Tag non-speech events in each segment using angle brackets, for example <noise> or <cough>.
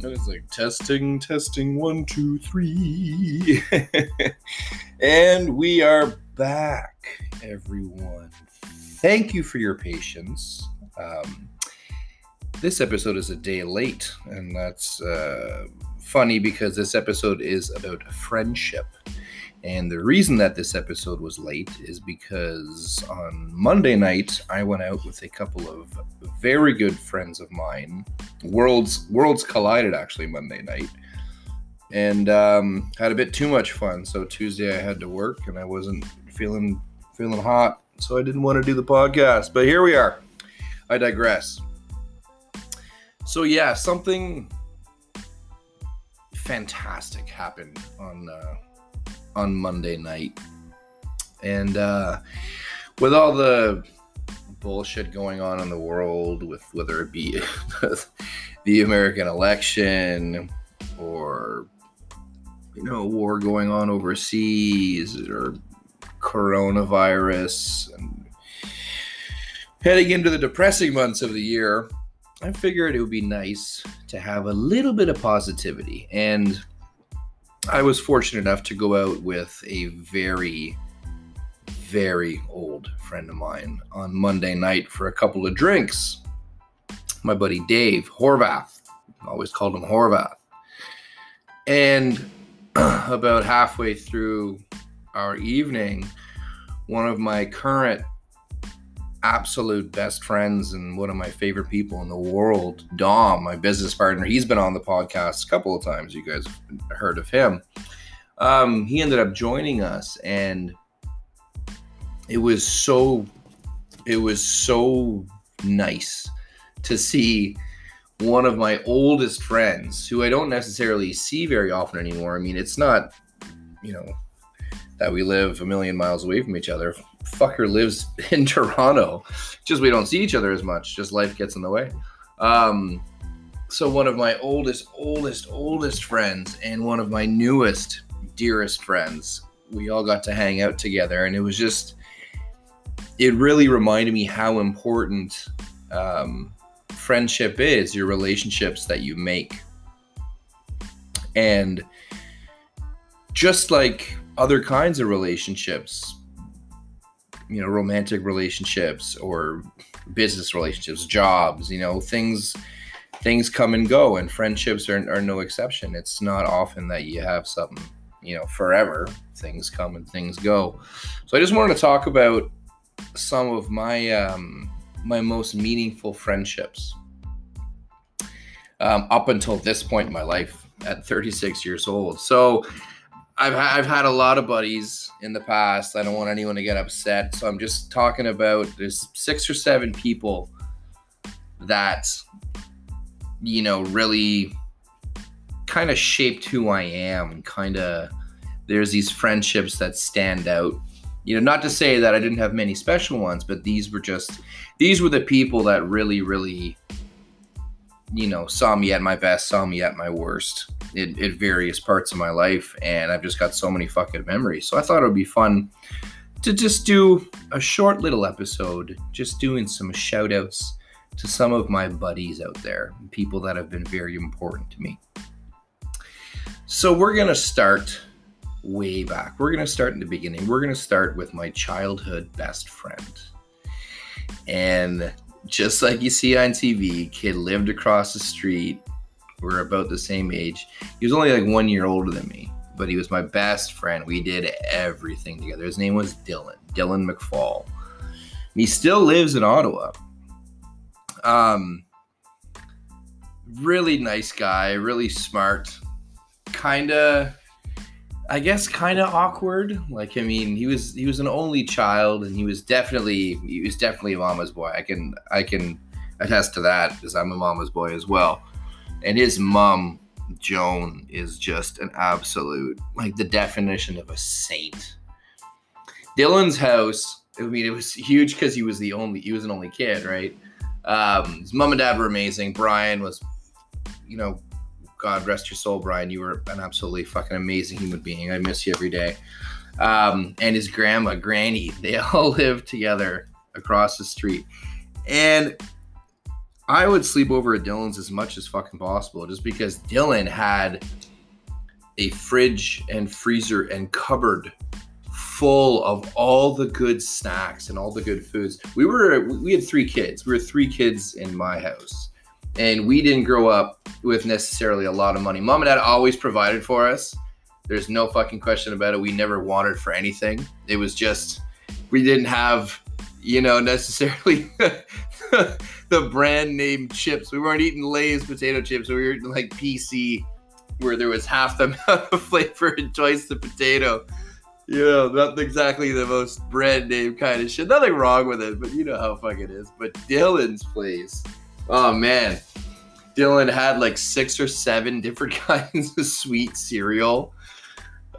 And it's like testing, testing, one, two, three. <laughs> and we are back, everyone. Thank you for your patience. Um, this episode is a day late, and that's uh, funny because this episode is about friendship. And the reason that this episode was late is because on Monday night I went out with a couple of very good friends of mine. Worlds worlds collided actually Monday night, and um, had a bit too much fun. So Tuesday I had to work and I wasn't feeling feeling hot, so I didn't want to do the podcast. But here we are. I digress. So yeah, something fantastic happened on. Uh, on Monday night. And uh, with all the bullshit going on in the world, with whether it be <laughs> the American election or you know war going on overseas or coronavirus and heading into the depressing months of the year, I figured it would be nice to have a little bit of positivity and I was fortunate enough to go out with a very, very old friend of mine on Monday night for a couple of drinks. My buddy Dave Horvath, always called him Horvath. And <clears throat> about halfway through our evening, one of my current absolute best friends and one of my favorite people in the world, Dom, my business partner. He's been on the podcast a couple of times. You guys heard of him. Um, he ended up joining us, and it was so, it was so nice to see one of my oldest friends, who I don't necessarily see very often anymore. I mean, it's not, you know, that we live a million miles away from each other fucker lives <laughs> in Toronto. Just we don't see each other as much. Just life gets in the way. Um, so one of my oldest, oldest, oldest friends, and one of my newest, dearest friends, we all got to hang out together, and it was just, it really reminded me how important um, friendship is. Your relationships that you make, and just like other kinds of relationships you know romantic relationships or business relationships jobs you know things things come and go and friendships are, are no exception. It's not often that you have something you know forever things come and things go. So i just wanted to talk about some of my um my most meaningful friendships. Um, up until this point in my life at 36 years old. So I've I've had a lot of buddies in the past. I don't want anyone to get upset, so I'm just talking about there's six or seven people that you know really kind of shaped who I am and kind of there's these friendships that stand out. You know, not to say that I didn't have many special ones, but these were just these were the people that really really you know, saw me at my best, saw me at my worst in, in various parts of my life. And I've just got so many fucking memories. So I thought it would be fun to just do a short little episode, just doing some shout outs to some of my buddies out there, people that have been very important to me. So we're going to start way back. We're going to start in the beginning. We're going to start with my childhood best friend. And just like you see on TV, kid lived across the street. We're about the same age. He was only like one year older than me, but he was my best friend. We did everything together. His name was Dylan, Dylan McFall. He still lives in Ottawa. Um, really nice guy, really smart, kind of I guess kind of awkward. Like I mean, he was he was an only child, and he was definitely he was definitely mama's boy. I can I can attest to that because I'm a mama's boy as well. And his mom, Joan, is just an absolute like the definition of a saint. Dylan's house. I mean, it was huge because he was the only he was an only kid, right? Um, his mom and dad were amazing. Brian was, you know, God rest your soul, Brian. You were an absolutely fucking amazing human being. I miss you every day. Um, and his grandma, Granny, <laughs> they all lived together across the street. And I would sleep over at Dylan's as much as fucking possible just because Dylan had a fridge and freezer and cupboard full of all the good snacks and all the good foods. We were we had three kids. We were three kids in my house. And we didn't grow up with necessarily a lot of money. Mom and dad always provided for us. There's no fucking question about it. We never wanted for anything. It was just we didn't have, you know, <laughs> necessarily <laughs> the brand name chips. We weren't eating Lay's potato chips. We were eating like PC, where there was half the <laughs> amount of flavor and twice the potato. You know, not exactly the most brand name kind of shit. Nothing wrong with it, but you know how fuck it is. But Dylan's place, oh man, Dylan had like six or seven different <laughs> kinds of sweet cereal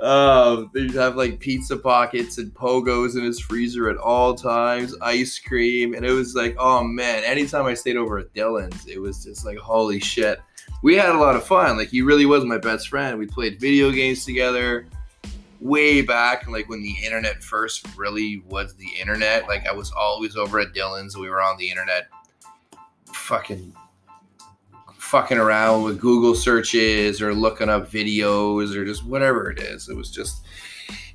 um, they'd have like pizza pockets and pogos in his freezer at all times, ice cream, and it was like, oh man, anytime I stayed over at Dylan's, it was just like, holy shit. We had a lot of fun. Like he really was my best friend. We played video games together way back, like when the internet first really was the internet. Like I was always over at Dylan's. We were on the internet, fucking fucking around with Google searches or looking up videos or just whatever it is. It was just,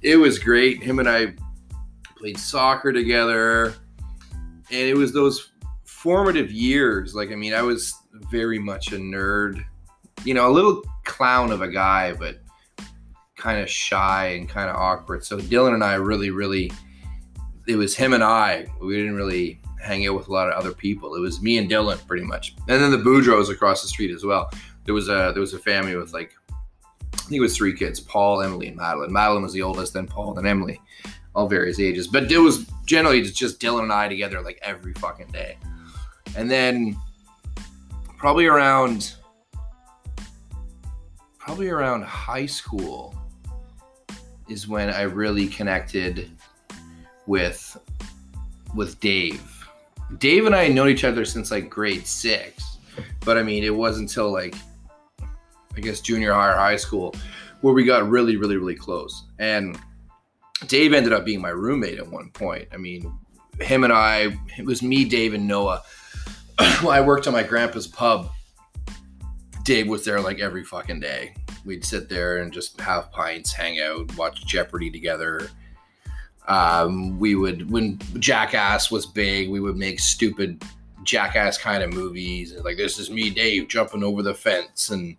it was great. Him and I played soccer together, and it was those formative years. Like, I mean, I was very much a nerd, you know, a little clown of a guy, but kind of shy and kind of awkward. So Dylan and I really, really, it was him and I. We didn't really hang out with a lot of other people. It was me and Dylan pretty much, and then the Boudreaux across the street as well. There was a there was a family with like I think it was three kids: Paul, Emily, and Madeline. Madeline was the oldest, then Paul, then Emily, all various ages. But it was generally just Dylan and I together like every fucking day. And then probably around probably around high school is when I really connected with with Dave Dave and I had known each other since like grade six, but I mean, it wasn't until like I guess junior high or high school where we got really, really, really close. And Dave ended up being my roommate at one point. I mean, him and I, it was me, Dave, and Noah. <clears throat> I worked on my grandpa's pub, Dave was there like every fucking day. We'd sit there and just have pints, hang out, watch Jeopardy together um, we would when Jackass was big, we would make stupid Jackass kind of movies. Like this is me, Dave, jumping over the fence, and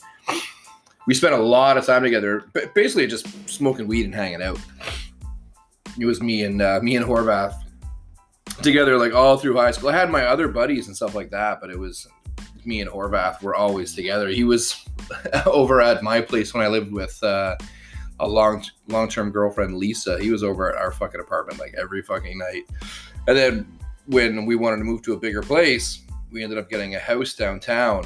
we spent a lot of time together, basically just smoking weed and hanging out. It was me and uh, me and Horvath together, like all through high school. I had my other buddies and stuff like that, but it was me and Horvath were always together. He was <laughs> over at my place when I lived with. Uh, a long long term girlfriend, Lisa. He was over at our fucking apartment like every fucking night. And then when we wanted to move to a bigger place, we ended up getting a house downtown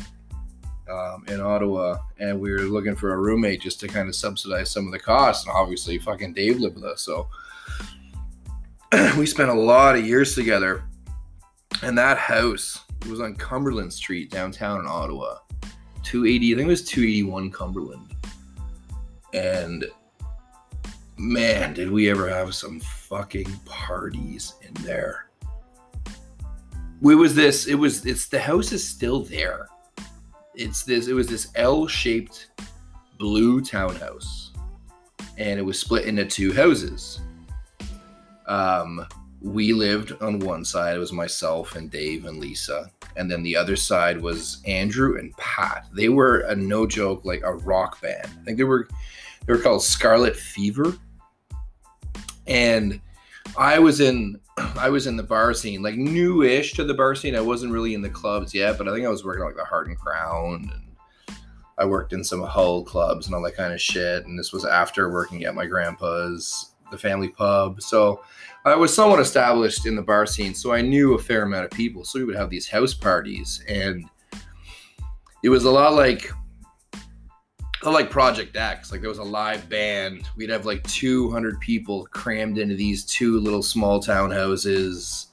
um, in Ottawa, and we were looking for a roommate just to kind of subsidize some of the costs. And obviously, fucking Dave lived with us, so <clears throat> we spent a lot of years together. And that house was on Cumberland Street downtown in Ottawa, 280. I think it was 281 Cumberland, and man, did we ever have some fucking parties in there. We was this, it was, it's the house is still there. It's this, it was this L shaped blue townhouse, and it was split into two houses. Um, we lived on one side, it was myself and Dave and Lisa. And then the other side was Andrew and Pat. They were a no joke, like a rock band. I think they were they were called Scarlet Fever and I was in <clears throat> I was in the bar scene, like newish to the bar scene. I wasn't really in the clubs yet, but I think I was working like the Heart and Crown, and I worked in some Hull clubs and all that kind of shit. And this was after working at my grandpa's, the family pub. So I was somewhat established in the bar scene, so I knew a fair amount of people. So we would have these house parties, and it was a lot like like Project X. Like there was a live band. We'd have like 200 people crammed into these two little small townhouses.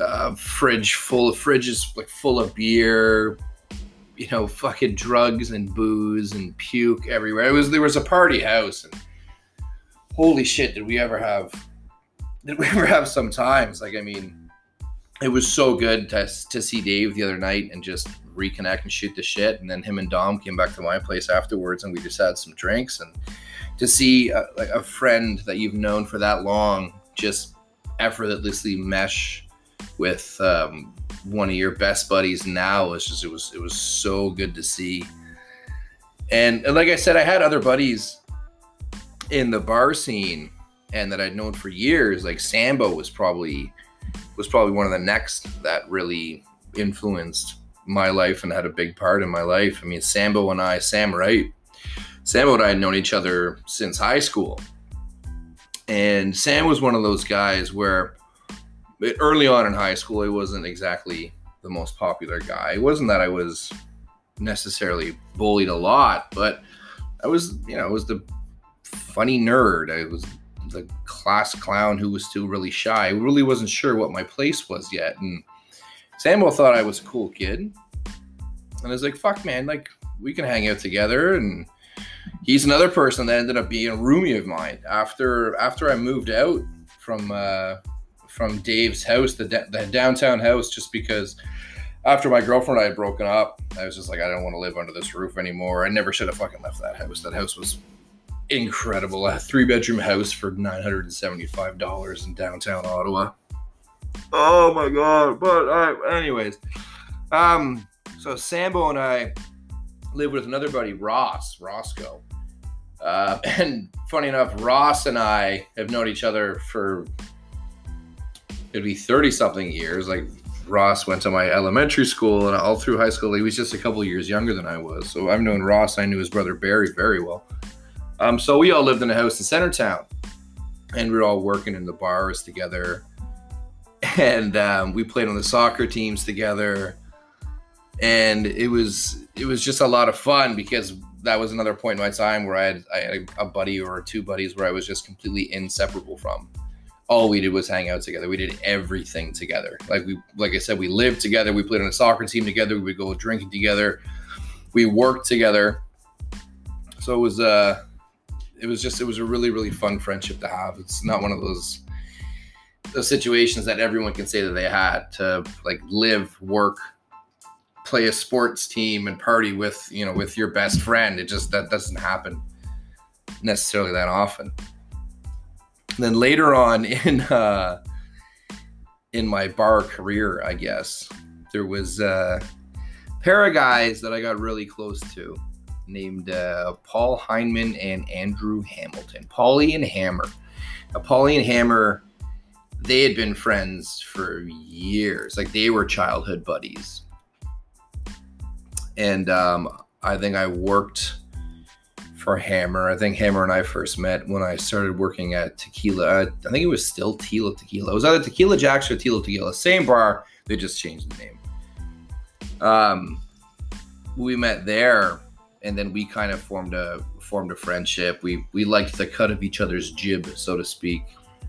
Uh, fridge full of fridges like full of beer. You know, fucking drugs and booze and puke everywhere. It was there was a party house and holy shit, did we ever have? Did we <laughs> ever have some times? Like I mean, it was so good to, to see Dave the other night and just reconnect and shoot the shit. And then him and Dom came back to my place afterwards, and we just had some drinks. And to see a, like a friend that you've known for that long just effortlessly mesh with um, one of your best buddies now was just it was it was so good to see. And, and like I said, I had other buddies in the bar scene and that I'd known for years. Like Sambo was probably was probably one of the next that really influenced my life and had a big part in my life. I mean, Sambo and I, Sam Wright, Sambo and I had known each other since high school. And Sam was one of those guys where early on in high school, he wasn't exactly the most popular guy. It wasn't that I was necessarily bullied a lot, but I was, you know, I was the funny nerd. I was the class clown who was still really shy. Really wasn't sure what my place was yet. And Samuel thought I was a cool kid. And I was like, fuck, man, like, we can hang out together. And he's another person that ended up being a roomie of mine. After after I moved out from uh, from Dave's house, the, the downtown house, just because after my girlfriend and I had broken up, I was just like, I don't want to live under this roof anymore. I never should have fucking left that house. That house was incredible. A three bedroom house for $975 in downtown Ottawa. Oh my god. But uh, anyways, um, so Sambo and I live with another buddy, Ross, Roscoe. Uh, <laughs> and funny enough, Ross and I have known each other for it'd be 30 something years. Like Ross went to my elementary school and all through high school. He was just a couple years younger than I was. So I've known Ross. I knew his brother Barry very well. Um, so we all lived in a house in Centertown and we were all working in the bars together. <laughs> And um, we played on the soccer teams together. And it was it was just a lot of fun because that was another point in my time where I had, I had a buddy or two buddies where I was just completely inseparable from all we did was hang out together. We did everything together. Like we, like I said, we lived together. We played on a soccer team together. We would go drinking together. We worked together. So it was, uh, it was just, it was a really, really fun friendship to have. It's not one of those, those situations that everyone can say that they had to like live, work, play a sports team and party with, you know, with your best friend. It just, that doesn't happen necessarily that often then later on <laughs> in uh, in my bar career, I guess there was uh, a pair of guys that I got really close to, named uh, Paul Heineman and Andrew Hamilton. Paulie and Hammer. Now, Paulie and Hammer, they had been friends for years. Like they were childhood buddies, and um, I think I worked for Hammer. I think Hammer and I first met when I started working at Tequila. I think it was still Tequila Tequila. It was either Tequila Jacks or Tila Tequila. Same bar, they just changed the name. Um, we met there, and then we kind of formed a formed a friendship. We we liked the cut of each other's jib, so to speak.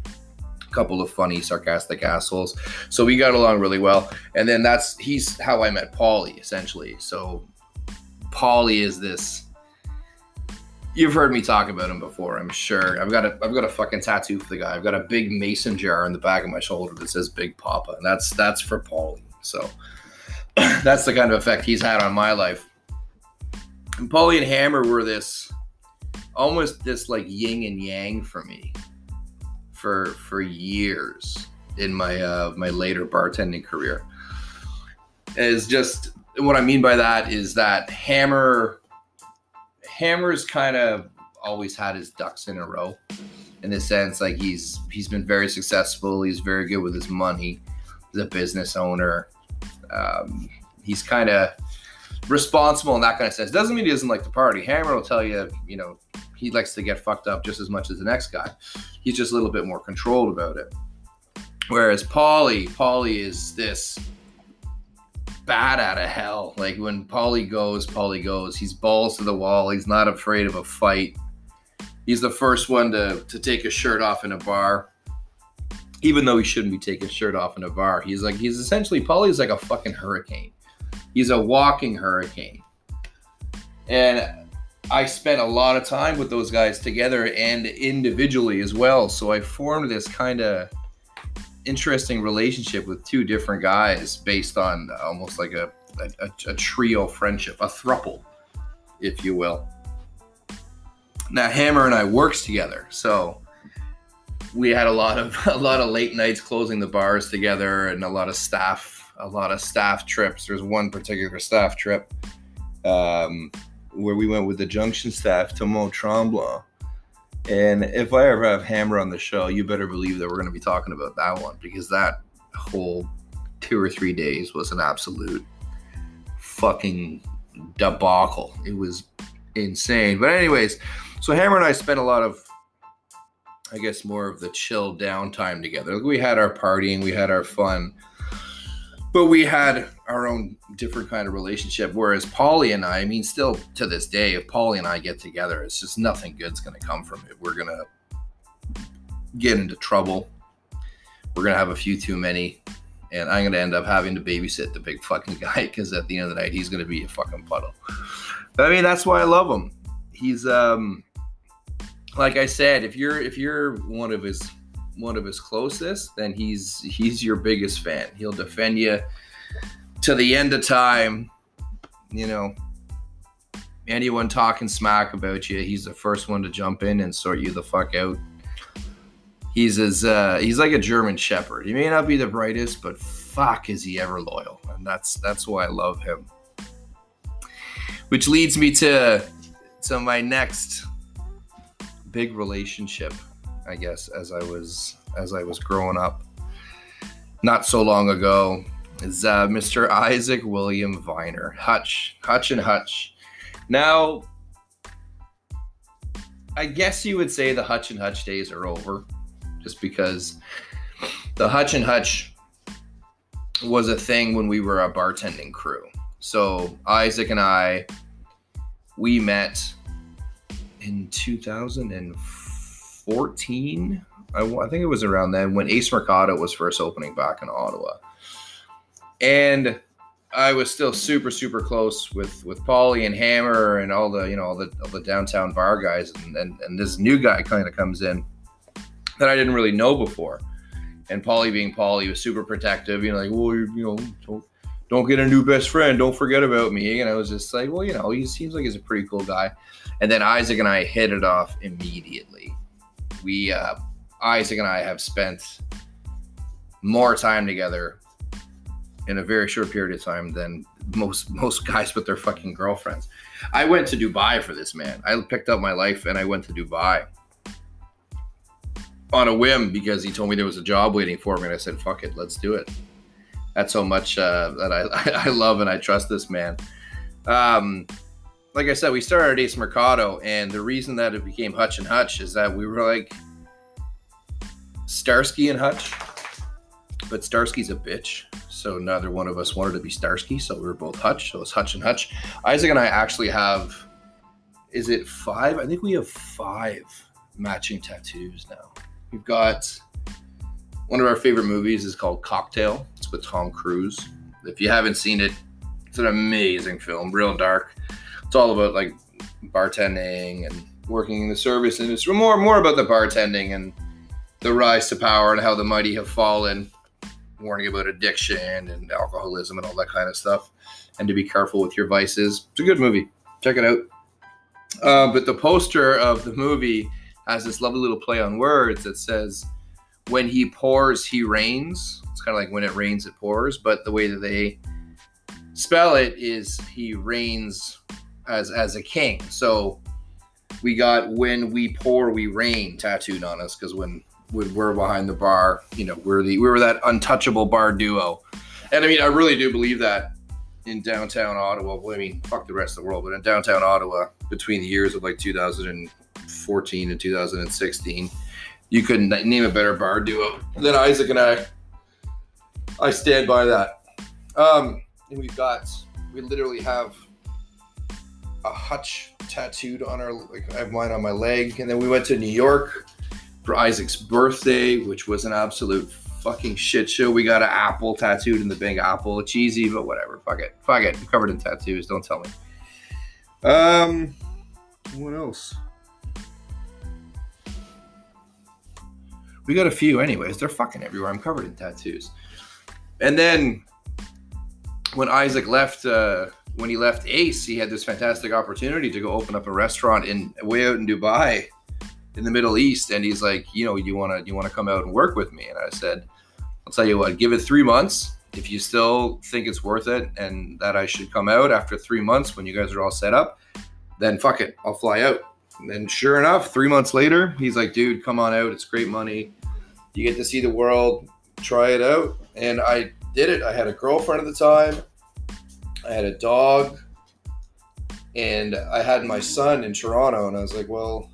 A couple of funny, sarcastic assholes. So we got along really well. And then that's he's how I met Paulie, essentially. So Paulie is this You've heard me talk about him before, I'm sure. I've got a I've got a fucking tattoo for the guy. I've got a big mason jar in the back of my shoulder that says Big Papa, and that's that's for Paulie. So <clears throat> that's the kind of effect he's had on my life. And Paulie and Hammer were this almost this like yin and yang for me for for years in my uh my later bartending career. Is just what I mean by that is that Hammer Hammer's kind of always had his ducks in a row in the sense like he's he's been very successful. He's very good with his money. He's a business owner. Um, he's kind of responsible in that kind of sense. Doesn't mean he doesn't like to party. Hammer will tell you, you know, he likes to get fucked up just as much as the next guy. He's just a little bit more controlled about it. Whereas Paulie, Paulie is this bad out of hell. Like when Paulie goes, Paulie goes. He's balls to the wall. He's not afraid of a fight. He's the first one to, to take a shirt off in a bar. Even though he shouldn't be taking his shirt off in a bar. He's like, he's essentially, Paulie's like a fucking hurricane. He's a walking hurricane. And I spent a lot of time with those guys together and individually as well. So I formed this kind of interesting relationship with two different guys based on almost like a, a, a trio friendship, a thruple, if you will. Now Hammer and I works together, so we had a lot of <laughs> a lot of late nights closing the bars together and a lot of staff a lot of staff trips. There's one particular staff trip um, where we went with the Junction staff to Mont Tremblant and if I ever have Hammer on the show, you better believe that we're going to be talking about that one because that whole two or three days was an absolute fucking debacle. It was insane. But, anyways, so Hammer and I spent a lot of, I guess, more of the chill downtime together. We had our partying, we had our fun but we had our own different kind of relationship. Whereas Paulie and I, I mean, still to this day, if Paulie and I get together, it's just nothing good's going to come from it. We're going to get into trouble. We're going to have a few too many. And I'm going to end up having to babysit the big fucking <laughs> guy because at the end of the night, he's going to be a fucking puddle. But I mean, that's why I love him. He's, um, like I said, if you're if you're one of his one of his closest, then he's he's your biggest fan. He'll defend you to the end of time. You know, anyone talking smack about you, he's the first one to jump in and sort you the fuck out. He's as uh, he's like a German Shepherd. He may not be the brightest, but fuck, is he ever loyal, and that's that's why I love him. Which leads me to to my next big relationship I guess, as I was as I was growing up. Not so long ago, is uh, Mr. Isaac William Viner, Hutch, Hutch and Hutch. Now, I guess you would say the Hutch and Hutch days are over, just because the Hutch and Hutch was a thing when we were a bartending crew. So Isaac and I, we met in 2004 14. I, I think it was around then when Ace Mercado was first opening back in Ottawa. And I was still super, super close with with Paulie and Hammer and all the you know all the all the downtown bar guys, and and, and this new guy kind of comes in that I didn't really know before. And Paulie being Paulie was super protective, you know, like well, you know, don't, don't get a new best friend, don't forget about me. And I was just like, well, you know, he seems like he's a pretty cool guy. And then Isaac and I hit it off immediately we uh, Isaac and I have spent more time together in a very short period of time than most most guys with their fucking girlfriends. I went to Dubai for this man. I picked up my life and I went to Dubai on a whim because he told me there was a job waiting for me, and I said, "Fuck it, let's do it." That's how much uh, that I <laughs> I love and I trust this man. Um, like I said, we started Ace Mercado, and the reason that it became Hutch and Hutch is that we were like Starsky and Hutch, but Starsky's a bitch, so neither one of us wanted to be Starsky, so we were both Hutch, so it's Hutch and Hutch. Isaac and I actually have, is it five? I think we have five matching tattoos now. We've got one of our favorite movies is called Cocktail. It's with Tom Cruise. If you haven't seen it, it's an amazing film, real dark it's all about like bartending and working in the service industry. More more about the bartending and the rise to power and how the mighty have fallen. Warning about addiction and alcoholism and all that kind of stuff, and to be careful with your vices. It's a good movie. Check it out. Uh, but the poster of the movie has this lovely little play on words that says, "When he pours, he rains." It's kind of like when it rains, it pours. But the way that they spell it is he rains as as a king. So we got when we pour, we rain tattooed on us because when when we're behind the bar, you know, we're the we were that untouchable bar duo. And I mean, I really do believe that in downtown Ottawa. Well, I mean, fuck the rest of the world, but in downtown Ottawa, between the years of like 2014 and 2016, you couldn't name a better bar duo than Isaac and I. I stand by that. Um, and we've got, we literally have a hutch tattooed on our like I have mine on my leg. And then we went to New York for Isaac's birthday, which was an absolute fucking shit show. We got an apple tattooed in the big apple. Cheesy, but whatever. Fuck it. Fuck it. I'm covered in tattoos. Don't tell me. Um what else? We got a few, anyways. They're fucking everywhere. I'm covered in tattoos. And then when Isaac left, uh, when he left Ace, he had this fantastic opportunity to go open up a restaurant in way out in Dubai, in the Middle East. And he's like, you know, you want to you want to come out and work with me? And I said, I'll tell you what, give it three months. If you still think it's worth it and that I should come out after three months when you guys are all set up, then fuck it, I'll fly out. And sure enough, three months later, he's like, dude, come on out. It's great money. You get to see the world, try it out. And I did it. I had a girlfriend at the time, I had a dog, and I had my son in Toronto. And I was like, well,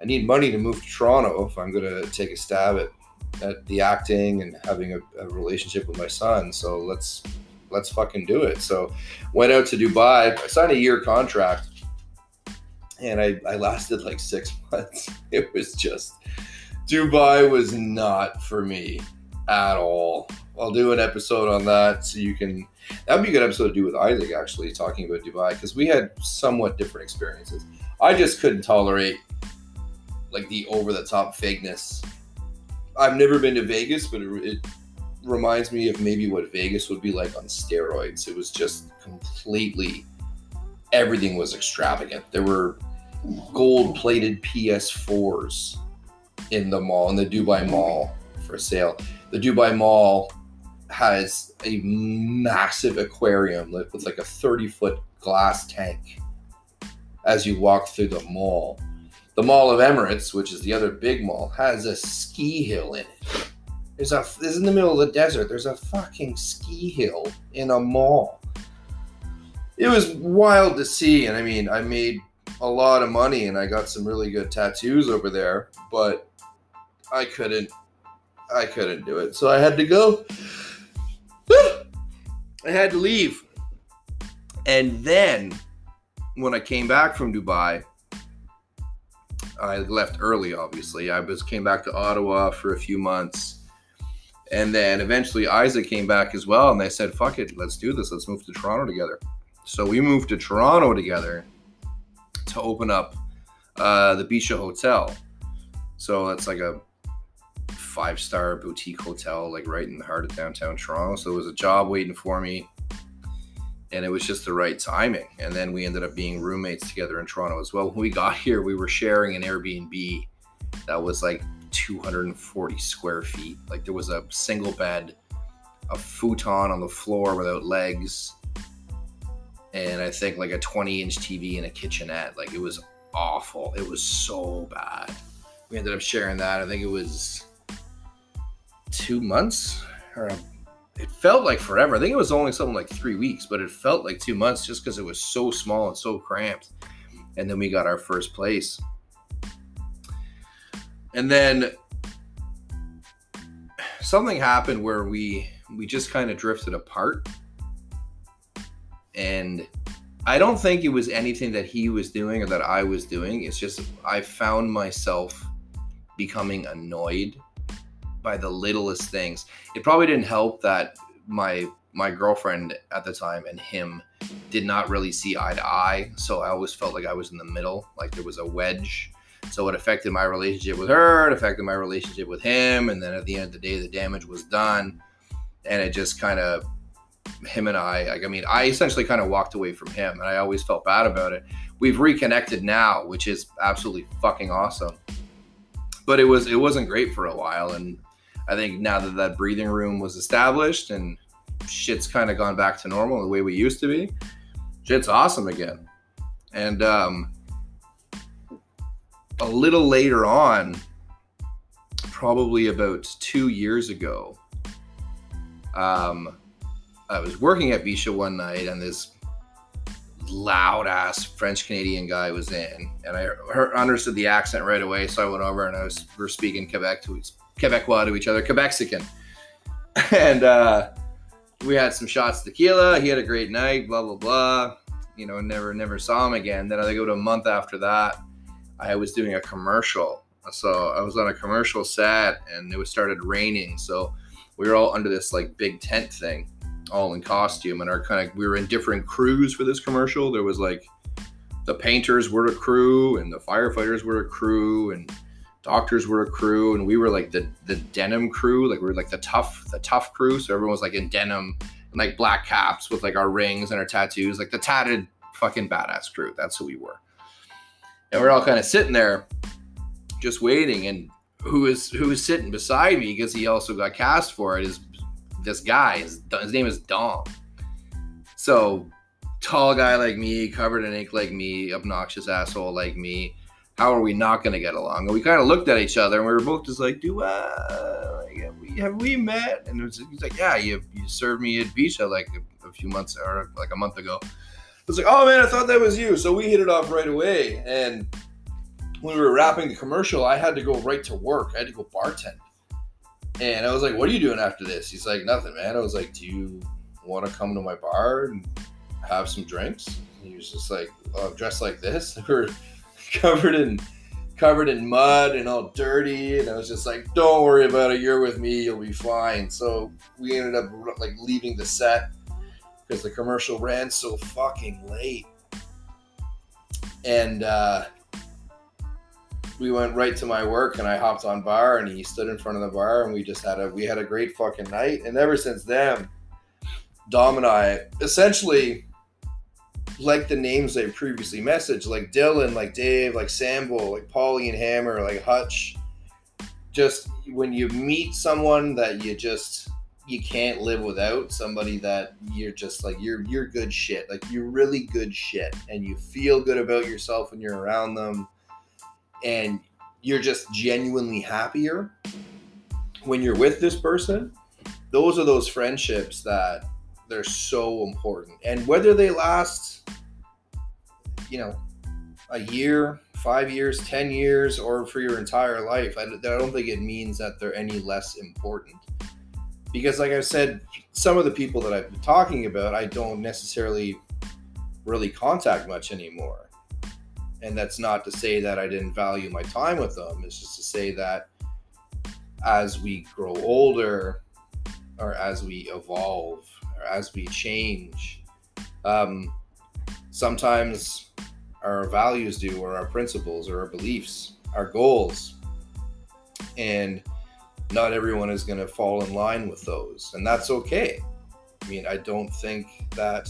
I need money to move to Toronto if I'm going to take a stab at, at the acting and having a, a relationship with my son. So let's let's fucking do it. So went out to Dubai. I signed a year contract and I, I lasted like six <laughs> months. It was just Dubai was not for me at all. I'll do an episode on that so you can that would be a good episode to do with Isaac actually talking about Dubai because we had somewhat different experiences. I just couldn't tolerate like the over the top fakeness. I've never been to Vegas, but it, it reminds me of maybe what Vegas would be like on steroids. It was just completely everything was extravagant. There were gold plated PS4s in the mall, in the Dubai Mall for sale. The Dubai Mall has a massive aquarium with like a 30 foot glass tank as you walk through the mall. The Mall of Emirates, which is the other big mall, has a ski hill in it. There's a this is in the middle of the desert. There's a fucking ski hill in a mall. It was wild to see, and I mean, I made a lot of money and I got some really good tattoos over there, but I couldn't I couldn't do it. So I had to go. <sighs> I had to leave. And then when I came back from Dubai, I left early obviously. I was came back to Ottawa for a few months. And then eventually Isaac came back as well and they said, "Fuck it, let's do this. Let's move to Toronto together." So we moved to Toronto together to open up uh, the Bisha Hotel. So it's like a five star boutique hotel, like right in the heart of downtown Toronto. So it was a job waiting for me. And it was just the right timing. And then we ended up being roommates together in Toronto as well. When we got here, we were sharing an Airbnb that was like 240 square feet. Like there was a single bed, a futon on the floor without legs, and I think like a 20 inch TV and a kitchenette. Like it was awful. It was so bad. We ended up sharing that. I think it was two months or it felt like forever. I think it was only something like three weeks, but it felt like two months just because it was so small and so cramped. And then we got our first place. And then something happened where we we just kind of drifted apart and I don't think it was anything that he was doing or that I was doing. It's just I found myself becoming annoyed by the littlest things. It probably didn't help that my my girlfriend at the time and him did not really see eye to eye. So I always felt like I was in the middle, like there was a wedge. So it affected my relationship with her, it affected my relationship with him, and then at the end of the day, the damage was done, and it just kind of him and I, like, I mean, I essentially kind of walked away from him and I always felt bad about it. We've reconnected now, which is absolutely fucking awesome. But it was, it wasn't great for a while. And I think now that that breathing room was established and shit's kind of gone back to normal the way we used to be, shit's awesome again. And, um, a little later on, probably about two years ago, um, I was working at Bisha one night and this loud ass French Canadian guy was in, and I heard, understood the accent right away. So I went over and I was we are speaking Quebec to Quebecois to each other, Quebexican, <laughs> and uh, we had some shots tequila. He had a great night. Blah blah blah. You know, never never saw him again. Then I go to a month after that. I was doing a commercial, so I was on a commercial set, and it was started raining. So we were all under this like big tent thing all in costume and our kind of we were in different crews for this commercial. There was like the painters were a crew and the firefighters were a crew and doctors were a crew and we were like the the denim crew like we were like the tough the tough crew. So everyone was like in denim and like black caps with like our rings and our tattoos like the tatted fucking badass crew. That's who we were. And we're all kind of sitting there just waiting. And who is who is sitting beside me because he also got cast for it is this guy. His, his name is dom. So tall guy like me covered in ink like me obnoxious asshole like me how are we not going to get along? And we kind of looked at each other and we were both just like, do uh, like, have, we, have we met? And it was, he's like, yeah, you, you served me at Bisha like a, a, few months or like a month ago. I was like, oh man, I thought that was you. So we hit it off right away. And when we were wrapping the commercial, I had to go right to work. I had to go bartend. And I was like, what are you doing after this? He's like, nothing, man. I was like, do you want to come to my bar and have some drinks? And he was just like, oh, dressed like this. <laughs> <laughs> Covered in covered in mud and all dirty. And i was just like don't worry about it. You're with me. You'll be fine. So we ended up like leaving the set because the commercial ran so fucking late. And uh, we went right to my work and i hopped on bar and he stood in front of the bar and we just had a we had a great fucking night. And ever since then dom and i essentially like the names they previously messaged, like Dylan, like Dave, like Sambo, like Paulie and Hammer, like Hutch. Just when you meet someone that you just you can't live without, somebody that you're just like you're you're good shit. Like you're really good shit and you feel good about yourself when you're around them and you're just genuinely happier when you're with this person. Those are those friendships that they're so important. And whether they last, you know, a year, five years, 10 years, or for your entire life, I, I don't think it means that they're any less important. Because, like I've said, some of the people that I've been talking about, I don't necessarily really contact much anymore. And that's not to say that I didn't value my time with them. It's just to say that as we grow older or as we evolve, as we change. Um, sometimes our values do, or our principles, or our beliefs, our goals. And not everyone is going to fall in line with those. And that's okay. I mean, I don't think that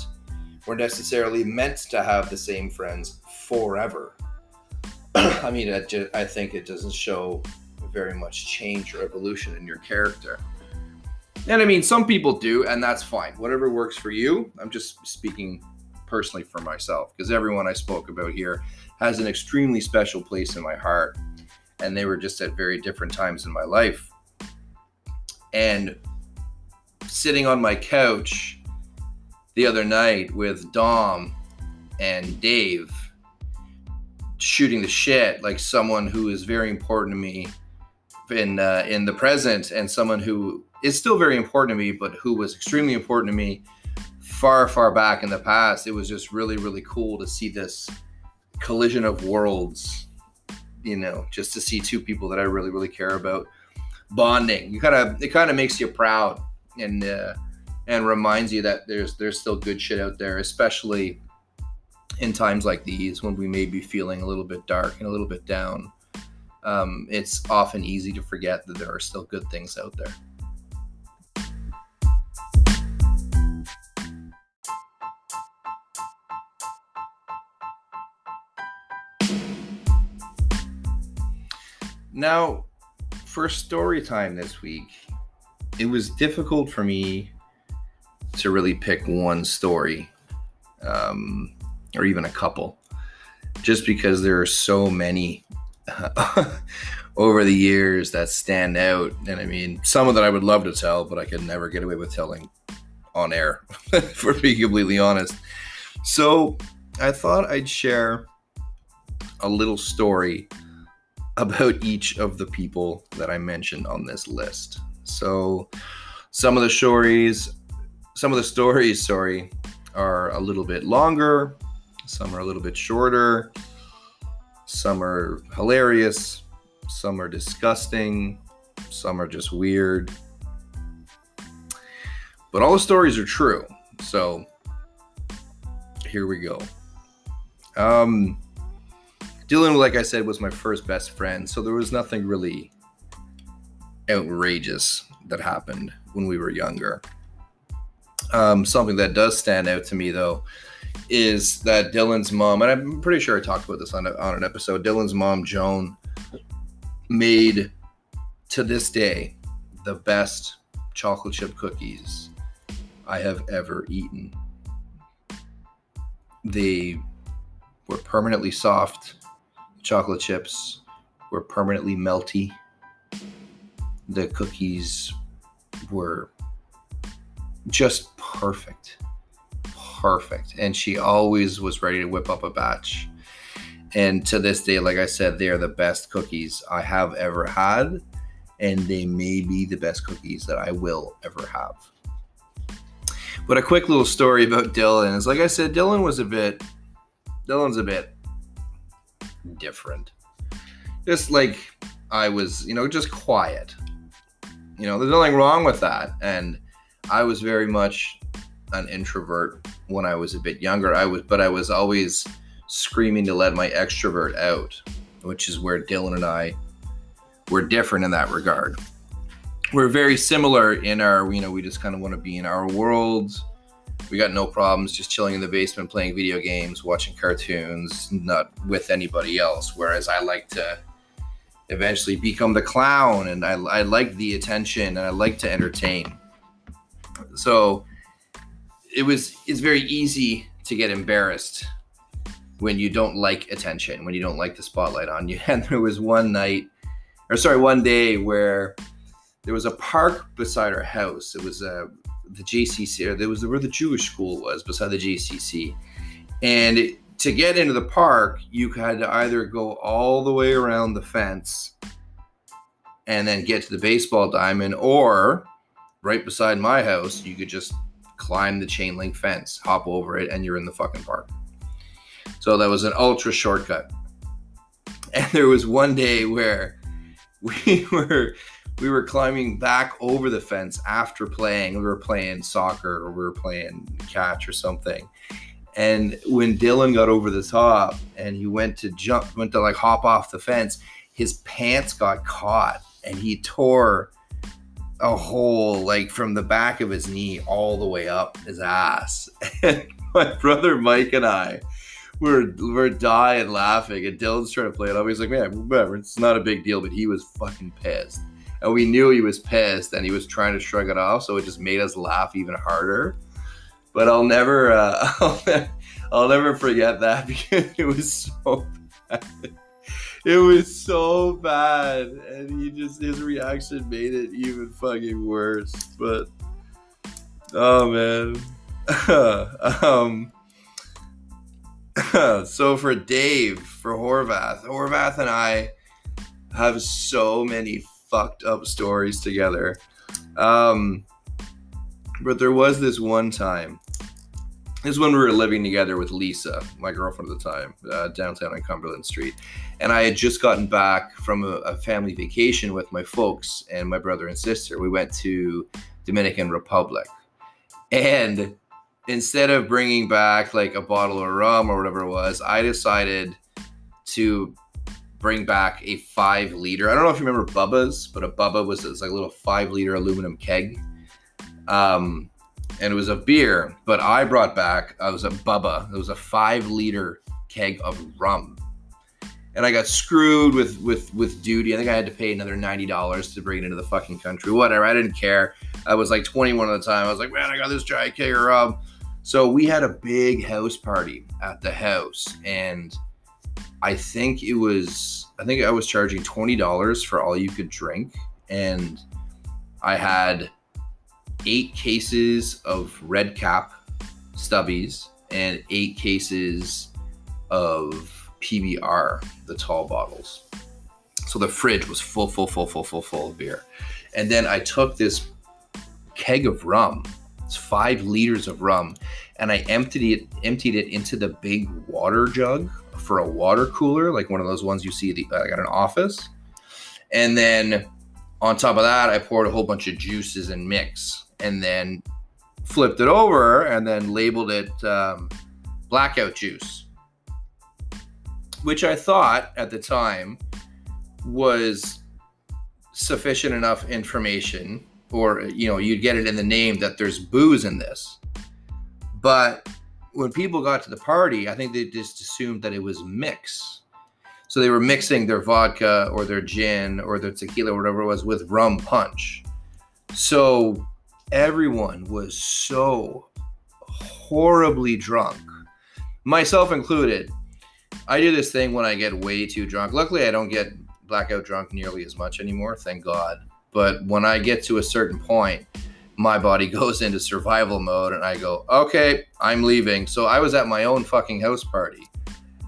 we're necessarily meant to have the same friends forever. <clears throat> I mean, I, just, I think it doesn't show very much change or evolution in your character. And I mean, some people do, and that's fine. Whatever works for you. I'm just speaking personally for myself because everyone I spoke about here has an extremely special place in my heart. And they were just at very different times in my life. And sitting on my couch the other night with Dom and Dave shooting the shit like someone who is very important to me in uh, in the present and someone who is still very important to me, but who was extremely important to me far, far back in the past. It was just really, really cool to see this collision of worlds, you know, just to see two people that I really, really care about bonding. You kind of, it kind of makes you proud and, uh, and reminds you that there's, there's still good shit out there, especially in times like these when we may be feeling a little bit dark and a little bit down. Um, it's often easy to forget that there are still good things out there. Now, for story time this week, it was difficult for me to really pick one story um, or even a couple, just because there are so many <laughs> over the years that stand out. And I mean, some of that I would love to tell, but I could never get away with telling on air, <laughs> for being completely honest. So I thought I'd share a little story about each of the people that I mentioned on this list. So some of the stories, some of the stories, sorry, are a little bit longer, some are a little bit shorter, some are hilarious, some are disgusting, some are just weird. But all the stories are true. So here we go. Um Dylan, like I said, was my first best friend, so there was nothing really outrageous that happened when we were younger. Um, something that does stand out to me, though, is that Dylan's mom, and I'm pretty sure I talked about this on, a, on an episode, Dylan's mom, Joan, made to this day the best chocolate chip cookies I have ever eaten. They were permanently soft. Chocolate chips were permanently melty. The cookies were just perfect. Perfect. And she always was ready to whip up a batch. And to this day, like I said, they are the best cookies I have ever had. And they may be the best cookies that I will ever have. But a quick little story about Dylan is like I said, Dylan was a bit, Dylan's a bit different. Just like I was, you know, just quiet. You know, there's nothing wrong with that. And I was very much an introvert when I was a bit younger. I was, but I was always screaming to let my extrovert out, which is where Dylan and I were different in that regard. We're very similar in our you know we just kind of want to be in our world. We got no problems just chilling in the basement playing video games watching cartoons not with anybody else whereas i like to eventually become the clown and i, I like the attention and i like to entertain. So it was it's very easy to get embarrassed when you don't like attention when you don't like the spotlight on you <laughs> and there was one night or sorry one day where there was a park beside our house. It was uh, the JCC, or there was where the Jewish school was beside the JCC. And it, to get into the park, you had to either go all the way around the fence and then get to the baseball diamond, or right beside my house, you could just climb the chain link fence, hop over it, and you're in the fucking park. So that was an ultra shortcut. <laughs> And there was one day where <laughs> we were we were climbing back over the fence after playing. We were playing soccer or we were playing catch or something. And when Dylan got over the top and he went to jump, went to like hop off the fence, his pants got caught and he tore a hole like from the back of his knee all the way up his ass. <laughs> And my brother Mike and I were were dying laughing, and Dylan's trying to play it up. He's like, "Man, whatever, it's not a big deal," but he was fucking pissed and we knew he was pissed and he was trying to shrug it off so it just made us laugh even harder but i'll never uh, I'll, <laughs> never, I'll never forget that <laughs> because it was so bad it was so bad and he just his reaction made it even fucking worse but oh man <laughs> um <laughs> so for dave for horvath horvath and i have so many fucked up stories together. Um, but there was this one time. Is when we were living together with Lisa, my girlfriend at the time, uh, downtown on Cumberland Street. And I had just gotten back from a, a family vacation with my folks and my brother and sister. We went to Dominican Republic. And instead of bringing back like a bottle of rum or whatever it was, I decided to bring back a five liter. I don't know if you remember Bubba's, but a Bubba was, was like a little five liter aluminum keg. Um, and it was a beer, but I brought back, it was a Bubba. It was a five liter keg of rum. And I got screwed with with with duty. I think I had to pay another ninety dollars to bring it into the fucking country. Whatever. I didn't care. I was like 21 at the time. I was like, man, I got this giant keg of rum. So we had a big house party at the house, and I think it was I think I was charging twenty dollars for all you could drink, and I had eight cases of red cap stubbies and eight cases of PBR, the tall bottles. So the fridge was full, full, full, full, full, full of beer. And then I took this keg of rum, it's five liters of rum, and I emptied it emptied it into the big water jug for a water cooler, like one of those ones you see the, like at an office. And then on top of that, I poured a whole bunch of juices and mix, and then flipped it over and then labeled it um, blackout juice. which I thought at the time was sufficient enough information, or you know, you'd get it in the name that there's booze in this. But when people got to the party, I think they just assumed that it was mix. So they were mixing their vodka or their gin or their tequila or whatever it was with rum punch. So everyone was so horribly drunk, myself included. I do this thing when I get way too drunk. Luckily, I don't get blackout drunk nearly as much anymore, thank God. But when I get to a certain point, my body <laughs> goes into survival mode and I go, okay, I'm leaving. So I was at my own fucking house party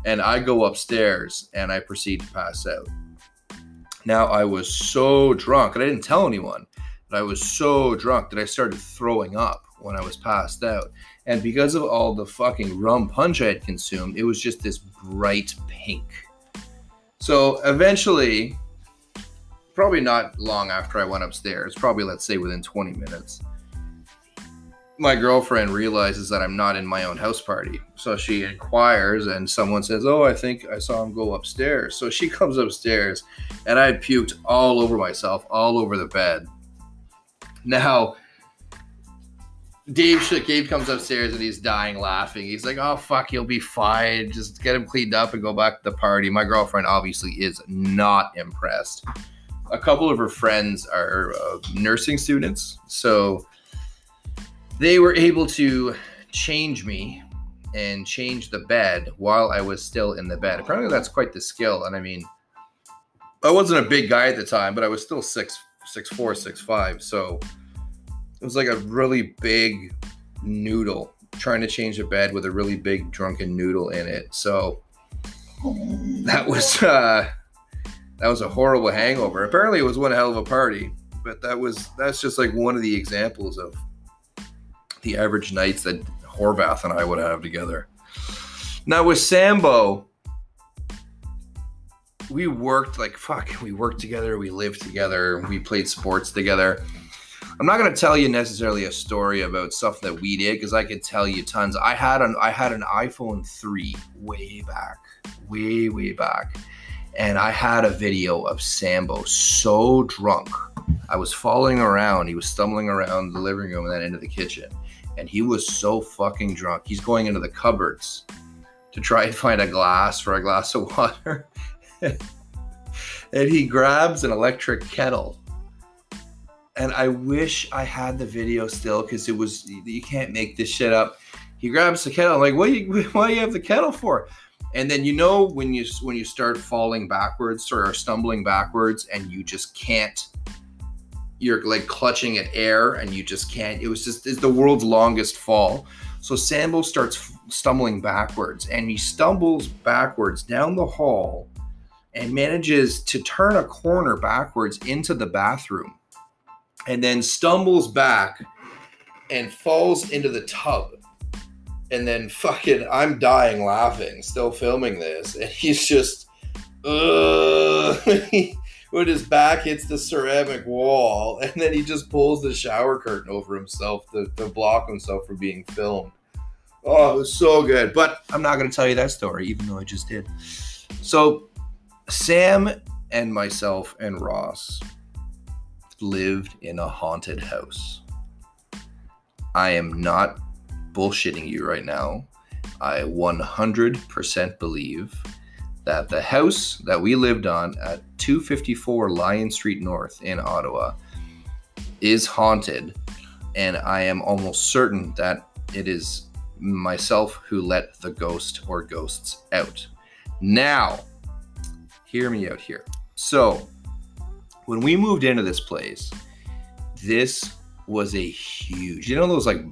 and I go upstairs and I proceed to pass out. Now I was so drunk and I didn't tell anyone, but I was so drunk that I started throwing up when I was passed out. And because of all the fucking rum punch I had consumed, it was just this bright pink. So eventually, probably not long after I went upstairs, probably let's say within 20 minutes, my girlfriend realizes that I'm not in my own house party. So she inquires, and someone says, Oh, I think I saw him go upstairs. So she <laughs> comes upstairs, and I puked all over myself, all over the bed. Now, Dave Dave comes upstairs and he's dying laughing. He's like, "Oh fuck, he'll be fine. Just get him cleaned up and go back to the party." My girlfriend obviously is not impressed a couple of her friends are uh, nursing students, so they were able to change me and change the bed while I was still in the bed. Apparently, that's quite the skill. And I mean, I wasn't a big guy at the time, but I was still six, six four, six five. So it was like a really big noodle trying to change a bed with a really big drunken noodle in it. So that was uh that was a horrible hangover. Apparently, it was one hell of a party, but that was that's just like one of the examples of the average nights that Horvath and I would have together. Now with Sambo, we worked like fuck. We worked together. We lived together. We played sports together. I'm not going to tell you necessarily a story about stuff that we did because I could tell you tons. I had an I had an iPhone 3 way back, way way back and I had a video of Sambo so drunk. I was following around. He was stumbling around the living room and then into the kitchen. And he was so fucking drunk. He's going into the cupboards to try and find a glass for a glass of <laughs> water. <laughs> and he grabs an electric kettle. And I wish I had the video still because it was, you can't make this shit up. He grabs the kettle. I'm like, what do you, <laughs> what do you have the kettle for? and then you know when you when you start falling backwards or stumbling backwards and you just can't you're like clutching at air and you just can't it was just it's the world's longest fall so sambo starts stumbling backwards and he stumbles backwards down the hall and manages to turn a corner backwards into the bathroom and then stumbles back and falls into the tub and then fucking I'm dying laughing, still filming this, and he's just uh <laughs> when his back hits the ceramic wall, and then he just pulls the shower curtain over himself to, to block himself from being filmed. Oh, it was so good. But I'm not gonna tell you that story, even though I just did. So Sam and myself and Ross lived in a haunted house. I am not bullshitting you right now. I 100% believe that the house that we lived on at 254 Lyon Street North in Ottawa is haunted, and I am almost certain that it is myself who let the ghost or ghosts out. Now, hear me out here. So, when we moved into this place, this was a huge, you know, those like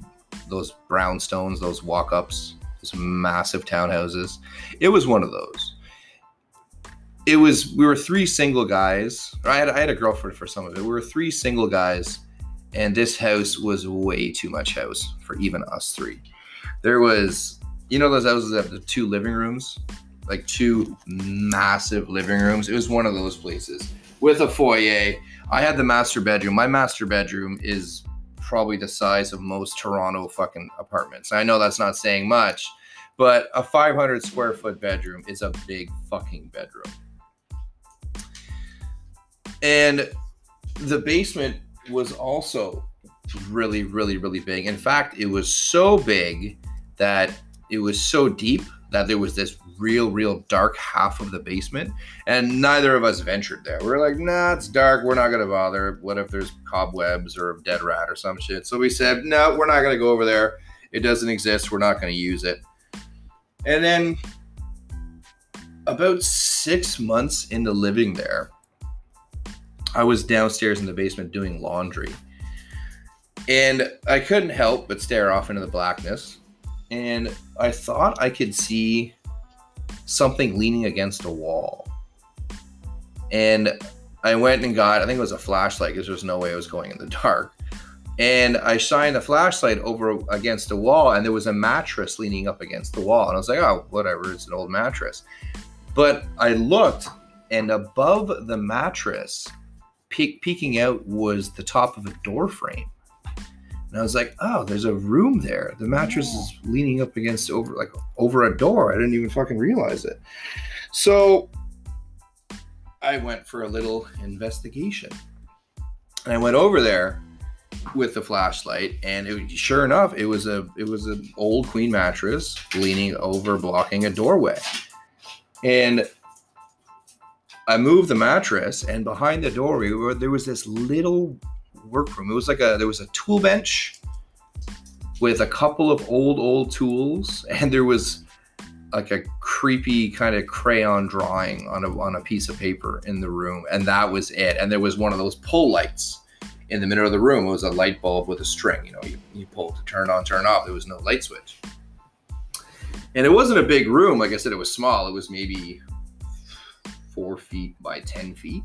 those brownstones, those walk ups, those massive townhouses. It was one of those. It was we were three single guys. I had I had a girlfriend for some of it. We were three single guys, and this house was way too much house for even us three. There was you know those houses that have the two living rooms, like two massive living rooms. It was one of those places with a foyer. I had the master bedroom. My master bedroom is probably the size of most Toronto fucking apartments. I know that's not saying much, But a 500 square foot bedroom is a big fucking bedroom. And the basement was also really, really, really big. In fact, it was so big that it was so deep that there was this real, real dark half of the basement, and neither of us ventured there. We are like, nah, it's dark. We're not gonna bother. What if there's cobwebs or a dead rat or some shit? So we said, no, we're not gonna go over there. It doesn't exist. We're not gonna use it. And then about six months into living there, I was downstairs in the basement doing laundry. And I couldn't help but stare off into the blackness and I thought I could see something leaning against a wall. And I went and got, I think it was a flashlight because there's no way I was going in the <laughs> dark. And I shined the flashlight over against a wall, and there was a mattress leaning up against the wall. And I was like, oh, whatever, it's an old mattress. But I looked, and above the mattress, pe- peeking out, was the top of a door frame. And I was like, oh, there's a room there. The mattress is leaning up against over like over a door. I didn't even fucking realize it. So I went for a little investigation. And I went over there with the flashlight and it, sure enough it was a it was an old queen mattress leaning over blocking a doorway and i moved the mattress and behind the doorway there was this little workroom. It was like a there was a tool bench with a couple of old old tools, <laughs> and there was like a creepy kind of crayon drawing on a on a piece of paper in the room, and that was it. And there was one of those pull lights in the middle of the room. It was a light bulb with a string. You know, you, you pull to turn on, turn off. There was no light switch. And it wasn't a big room. Like I said, it was small. It was maybe four feet by 10 feet.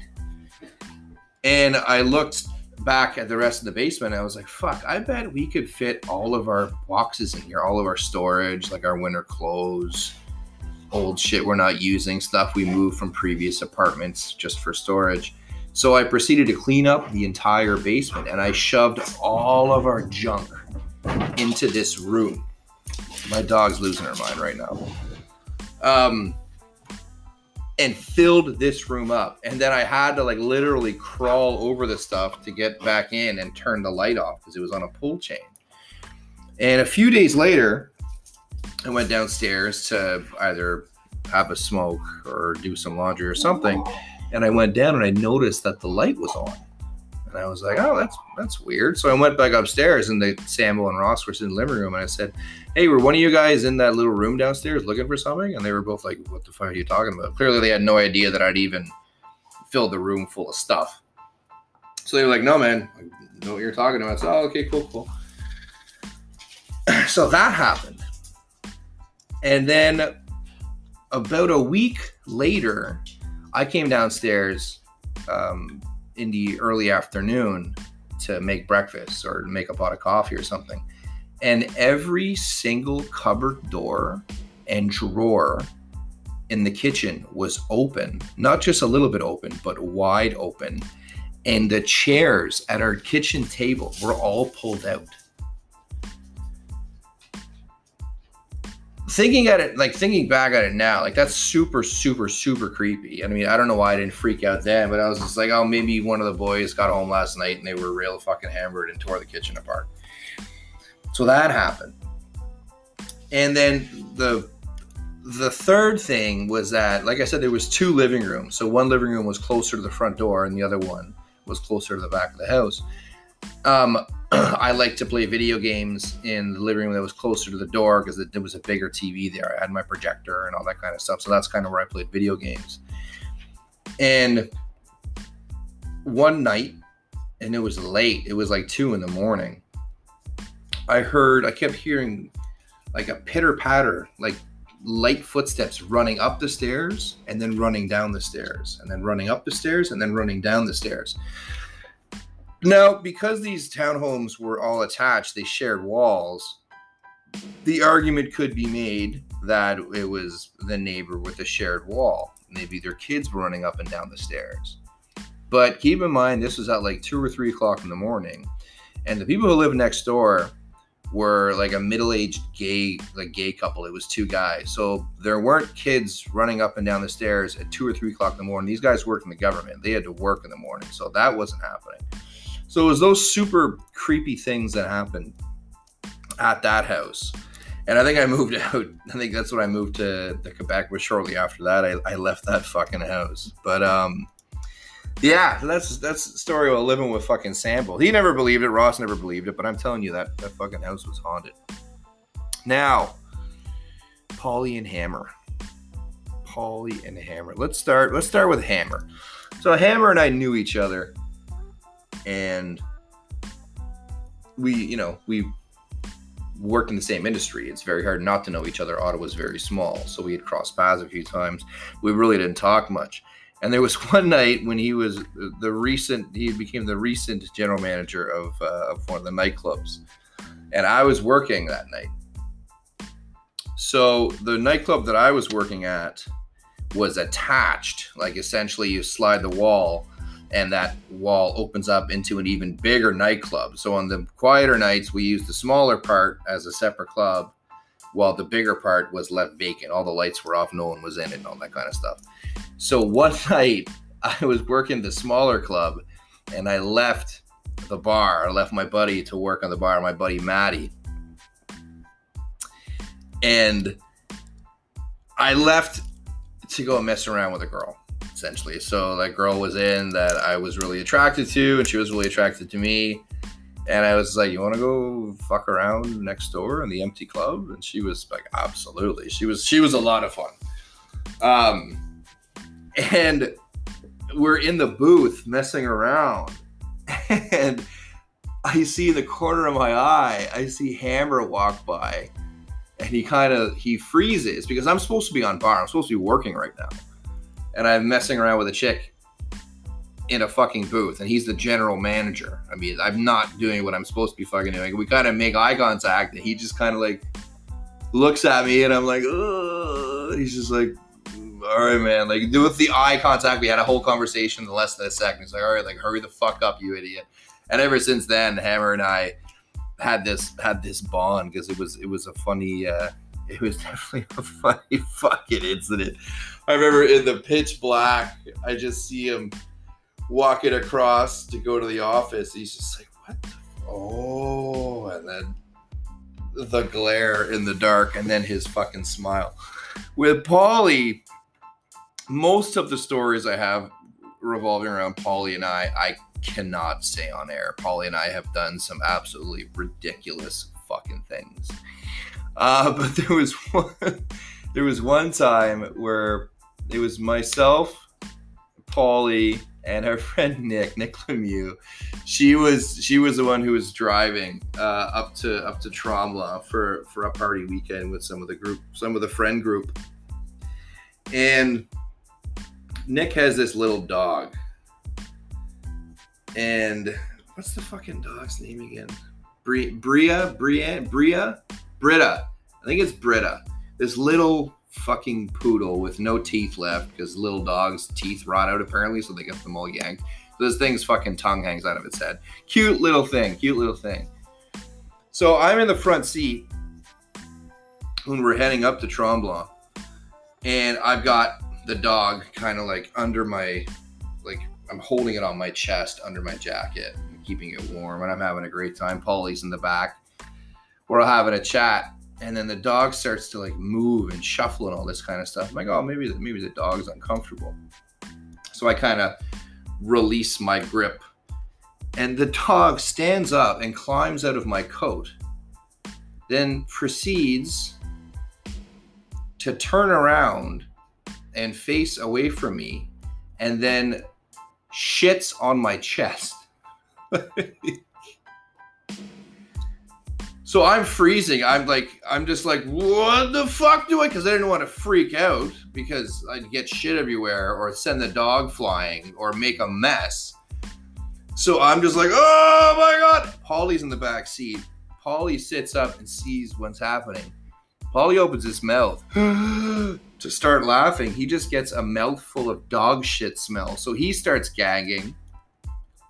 And I looked back at the rest of the basement, I was like, fuck, I bet we could fit all of our boxes in here, all of our storage, like our winter clothes, old shit we're not using, stuff we moved from previous apartments just for storage. So I proceeded to clean up the entire basement and I shoved all of our junk into this room. My dog's losing her mind right now. Um, and filled this room up. And then I had to like literally crawl over the stuff to get back in and turn the light off because it was on a pull chain. And a few days later, I went downstairs to either have a smoke or do some laundry or something. And I went down and I noticed that the light was on. And I was like, oh, that's that's weird. So I went back upstairs and the Samuel and Ross were in the living room and I said, Hey, were one of you guys in that little room downstairs looking for something? And they were both like, What the fuck are you talking about? Clearly they had no idea that I'd even filled the room full of stuff. So they were like, No, man, I know what you're talking about. So, oh, okay, cool, cool. <clears throat> so that happened. And then about a week later, I came downstairs um, in the early afternoon to make breakfast or make a pot of coffee or something. And every single cupboard door and drawer in the kitchen was open, not just a little bit open, but wide open. And the chairs at our kitchen table were all pulled out. thinking at it, like thinking back at it now, like that's super, super, super creepy. I mean, I don't know why I didn't freak out then, but I was just like, oh, maybe one of the boys got home last night and they were real fucking hammered and tore the kitchen apart. So that happened. And then the the third thing was that, like I said, there was two living rooms. So one living room was closer to the front door, and the other one was closer to the back of the house. Um, <clears throat> I like to play video games in the living room that was closer to the door because there was a bigger TV there. I had my projector and all that kind of stuff. So that's kind of where I played video games. And one night, and it was late, it was like two in the morning. I heard, I kept hearing like a pitter patter, like light footsteps running up the stairs and then running down the stairs and then running up the stairs and then running down the stairs. Now, because these townhomes were all attached, they shared walls. The argument could be made that it was the neighbor with a shared wall. Maybe their kids were running up and down the stairs. But keep in mind, this was at like two or three o'clock in the morning, and the people who live next door were like a middle-aged gay like gay couple. It was two guys. So there weren't kids running up and down the stairs at two or three o'clock in the morning. These guys worked in the government. They had to work in the morning. So that wasn't happening. So it was those super creepy things that happened at that house. And i think i <laughs> moved out. I think that's when i moved to, the quebec but shortly after that I, I left that fucking house. But um yeah, that's that's the story about living with fucking Sambo. He never believed it. Ross never believed it, but I'm telling you that that fucking house was haunted. Now, Polly and Hammer. Polly and Hammer. Let's start. Let's start with Hammer. So Hammer and I knew each other, and we, you know, we worked in the same industry. It's very hard not to know each other. Ottawa's very small, so we had crossed paths a few times. We really didn't talk much. And there was <laughs> one night when he was the recent, he became the recent general manager of, uh, of one of the nightclubs. And I was working that night. So the nightclub that I was working at was attached. Like essentially, you slide the wall, and that wall opens up into an even bigger nightclub. So on the quieter nights, we used the smaller part as a separate club, while the bigger part was left vacant. All the lights were off, no one was in it, and all that kind of stuff. So one <laughs> night I was working the smaller club and I left the bar. I left my buddy to work on the bar, my buddy Matty. And I left to go mess around with a girl, essentially. So that girl was in that I was really attracted to, and she was really attracted to me. And I was like, "You want to go fuck around next door in the empty club?" And she was like, "Absolutely." She was she was a lot of fun. Um, and we're in the booth messing around <laughs> and i see the corner of my eye i see hammer walk by and he kind of he freezes because i'm supposed to be on bar i'm supposed to be working right now and i'm messing around with a chick in a fucking booth and he's the general manager i mean i'm not doing what i'm supposed to be fucking doing we kind of make eye contact and he just kind of like looks at me and i'm like Ugh. he's just like all right, man. Like, do with the eye contact. We had a whole conversation in less than a second. He's like, all right, like, hurry the fuck up, you idiot. And ever since then, Hammer and I had this had this bond because it was it was a funny. uh it was <laughs> definitely a funny fucking incident. I remember in the pitch black, I just see him walking across to go to the office. He's just like, what the? Oh, and then the glare in the dark, and then his fucking smile. With Paulie, most of the stories I have revolving around Polly and I, I cannot say on air. Polly and I have done some absolutely ridiculous fucking things. Uh, <laughs> but there was one, there was one time where it was myself, Polly, and our <laughs> friend Nick, Nick Lemieux. She was she was the one who was driving uh, up to up to Tremblant for for a party weekend with some of the group, some of the friend group, and Nick has this little dog. And what's the fucking dog's name again? Bria, Bria, Bria, Bria, Britta. I think it's Britta. This little fucking poodle with no teeth left because little dogs' teeth rot out apparently, so they get them all yanked. So this thing's fucking tongue hangs out of its head. Cute little thing, cute little thing. So I'm in the front seat when we're heading up to Tremblant, and I've got the dog kind of like under my like I'm holding it on my chest under my jacket keeping it warm and I'm having a great time. Polly's in the back. We're having a chat and then the dog starts to like move and shuffle and all this kind of stuff. I'm like, oh maybe maybe the dog's uncomfortable. So I kind of release my grip and the dog stands up and climbs out of my coat. Then proceeds to turn around and face away from me and then shits on my chest. <laughs> so I'm freezing. I'm like, I'm just like, what the fuck do I? Because I didn't want to freak out because I'd get shit everywhere or send the dog flying or make a mess. So I'm just like, oh my god. Polly's in the back seat. Polly sits up and sees what's happening. Polly opens his mouth. <gasps> to start laughing, he just gets a mouthful of dog shit smell. So he starts gagging.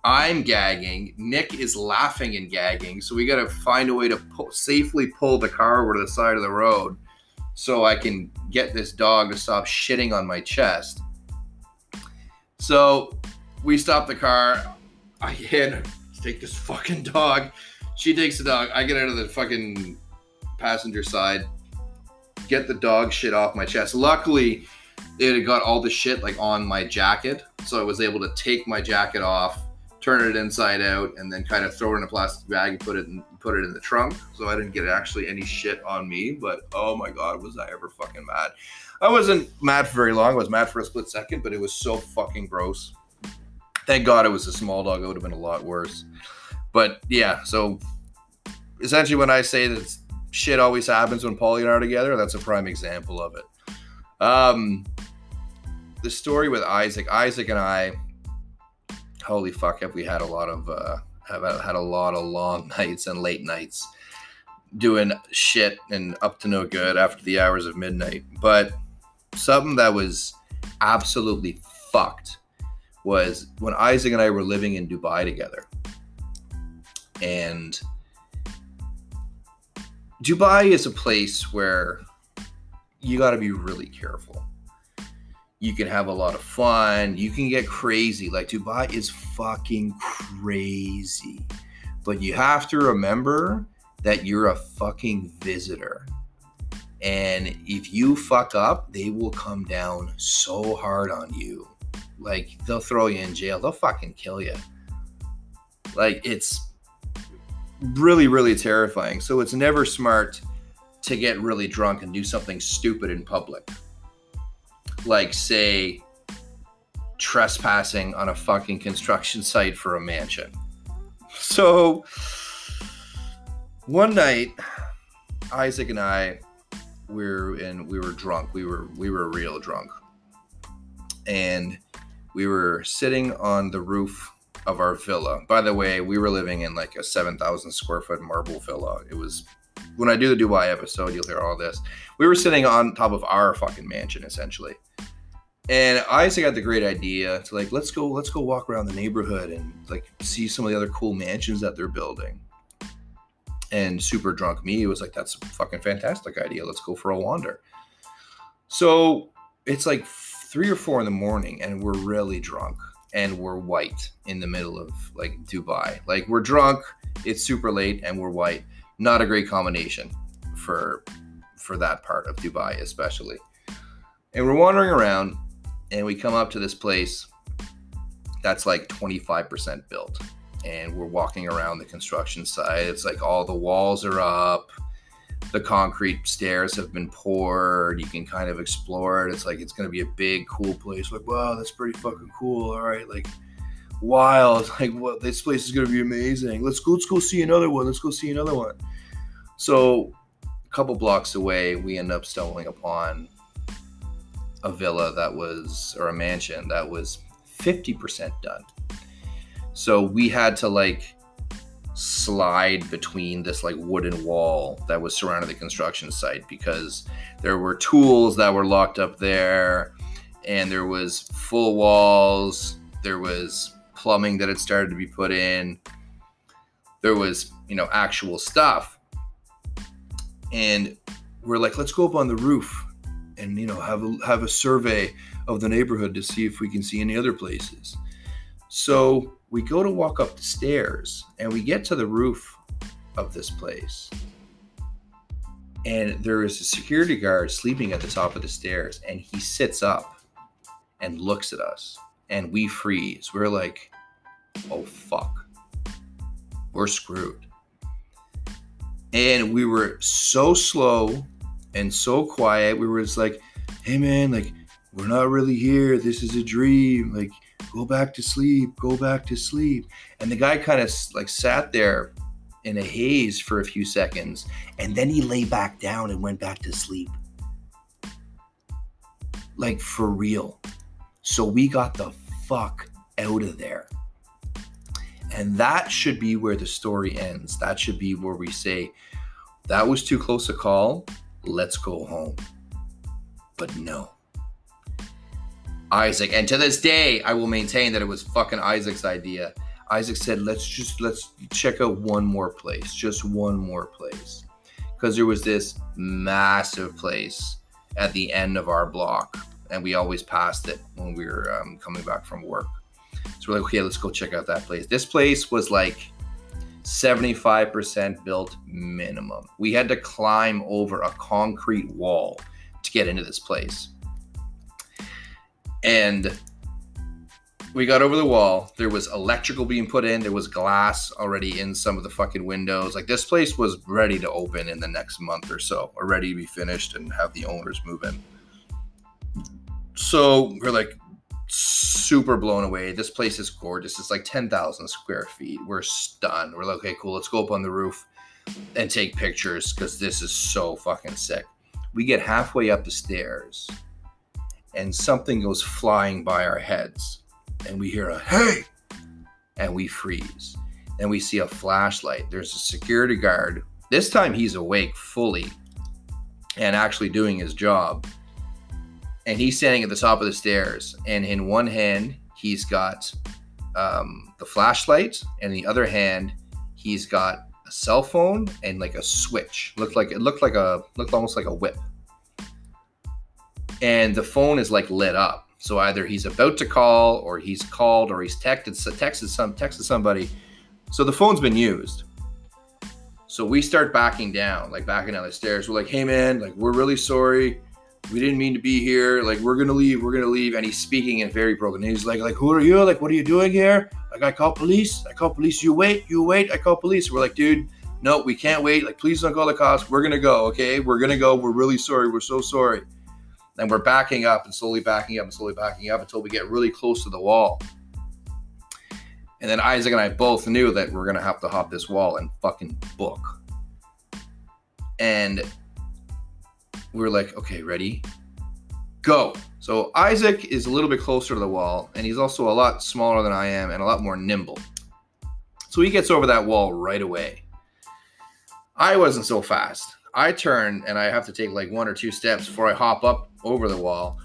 I'm gagging. Nick is laughing and gagging. So we got to find a way to pull, safely pull the car over to the side of the road so I can get this dog to stop shitting on my chest. So we stop the car. I hit take this fucking dog. She takes the dog. I get out of the fucking passenger side, get the dog shit off my chest. Luckily, it had got all the shit like on my jacket, so I was able to take my jacket off, turn it inside out, and then kind of throw it in a plastic bag and put it in, put it in the trunk. So I didn't get actually any shit on me. But oh my god, was I ever fucking mad? I wasn't mad for very long. I was mad for a split second, but it was so fucking gross. Thank God it was a small dog. It would have been a lot worse. But yeah, so essentially, when I say that shit always happens when Polly and I are together, that's a prime example of it. Um, the story with Isaac, Isaac and I, holy fuck, have we had a lot of uh, have had a lot of long <laughs> nights and late nights doing shit and up to no good after the hours of midnight. But something that was absolutely fucked was when Isaac and I were living in Dubai together. And Dubai is a place where you got to be really careful. You can have a lot of fun. You can get crazy. Like Dubai is fucking crazy. But you have to remember that you're a fucking visitor. And if you fuck up, they will come down so hard on you. Like they'll throw you in jail. They'll fucking kill you. Like it's really, really terrifying. So it's never smart to get really drunk and do something stupid in public. Like, say, trespassing on a fucking construction site for a mansion. So, one night, Isaac and I were in we were drunk. We were we were real drunk. And we were sitting on the roof of our villa. By the way, we were living in like a 7,000 square foot marble villa. It was when I do the Dubai episode, you'll hear all this. We were sitting on top of our fucking mansion essentially. And Isaac got the great idea to like, let's go, let's go walk around the neighborhood and like see some of the other cool mansions that they're building. And super drunk me was like, that's a fucking fantastic idea. Let's go for a wander. So it's like three or four in the morning and we're really drunk and we're white in the middle of like Dubai. Like we're drunk, it's super late, and we're white. Not a great combination for for that part of Dubai, especially. And we're wandering around, and we come up to this place that's like 25% built. And we're walking around the construction site. It's like all the walls are up the concrete stairs have been poured. You can kind of explore it. It's like it's going to be a big, cool place. Like, wow, that's pretty fucking cool. All right, like wild. <laughs> Like, what? This place is to be amazing. Let's go. Let's go see another one. Let's go see another one. So, a couple blocks away, we end up stumbling upon a villa that was, or a mansion that was 50% done. So we had to like slide between this like wooden wall that was surrounding the construction site because there were tools that were locked up there and there was full walls there was plumbing that had started to be put in there was you know actual stuff and we're like let's go up on the roof and you know have a, have a survey of the neighborhood to see if we can see any other places so we go to walk up the stairs and we get to the roof of this place. And there is a security guard sleeping at the top of the stairs and he sits up and looks at us and we freeze. We're like, oh fuck. We're screwed. And we were so slow and so quiet. We were just like, hey man, like, we're not really here. This is a dream. Like, go back to sleep, go back to sleep. And the guy kind of like sat there in a haze for a few seconds and then he lay back down and went back to sleep. Like for real. So we got the fuck out of there. And that should be where the story ends. That should be where we say, that was too close a call. Let's go home. But no. Isaac. And to this day, I will maintain that it was fucking Isaac's idea. Isaac said, let's just let's check out one more place, just one more place. Because there was this massive place at the end of our block, and we always passed it when we were um, coming back from work. So we're like, okay, let's go check out that place. This place was like 75% built minimum. We had to climb over a concrete wall to get into this place. And we got over the wall. There was electrical being put in. There was glass already in some of the fucking windows. Like this place was ready to open in the next month or so, or ready to be finished and have the owners move in. So we're like super blown away. This place is gorgeous. It's like 10,000 square feet. We're stunned. We're like, okay, cool. Let's go up on the roof and take pictures because this is so fucking sick. We get halfway up the stairs and something goes flying by our heads and we hear a hey and we freeze then we see a flashlight there's a security guard this time he's awake fully and actually doing his job and he's standing at the top of the stairs and in one hand he's got um, the flashlight and the other hand he's got a cell phone and like a switch looked like it looked like a looked almost like a whip and the phone is like lit up so either he's about to call, or he's called, or he's texted texted some texted somebody. So the phone's been used. So we start backing down, like backing down the stairs. We're like, "Hey man, like we're really sorry. We didn't mean to be here. Like we're gonna leave. We're gonna leave." And he's speaking in very broken. He's like, "Like who are you? Like what are you doing here? Like I call police. I call police. You wait. You wait. I call police." We're like, "Dude." No, we can't wait. Like, please don't call the cops. We're gonna go, okay? We're gonna go. We're really sorry. We're so sorry and we're backing up and slowly backing up and slowly backing up until we get really close to the wall. And then Isaac and I both knew that we're gonna have to hop this wall and fucking book. And we are like, okay, ready? Go. So Isaac is a little bit closer to the wall, and he's also a lot smaller than I am and a lot more nimble. So he gets over that wall right away. I wasn't so fast. I turn and I have to take like one or two steps before I hop up over the wall.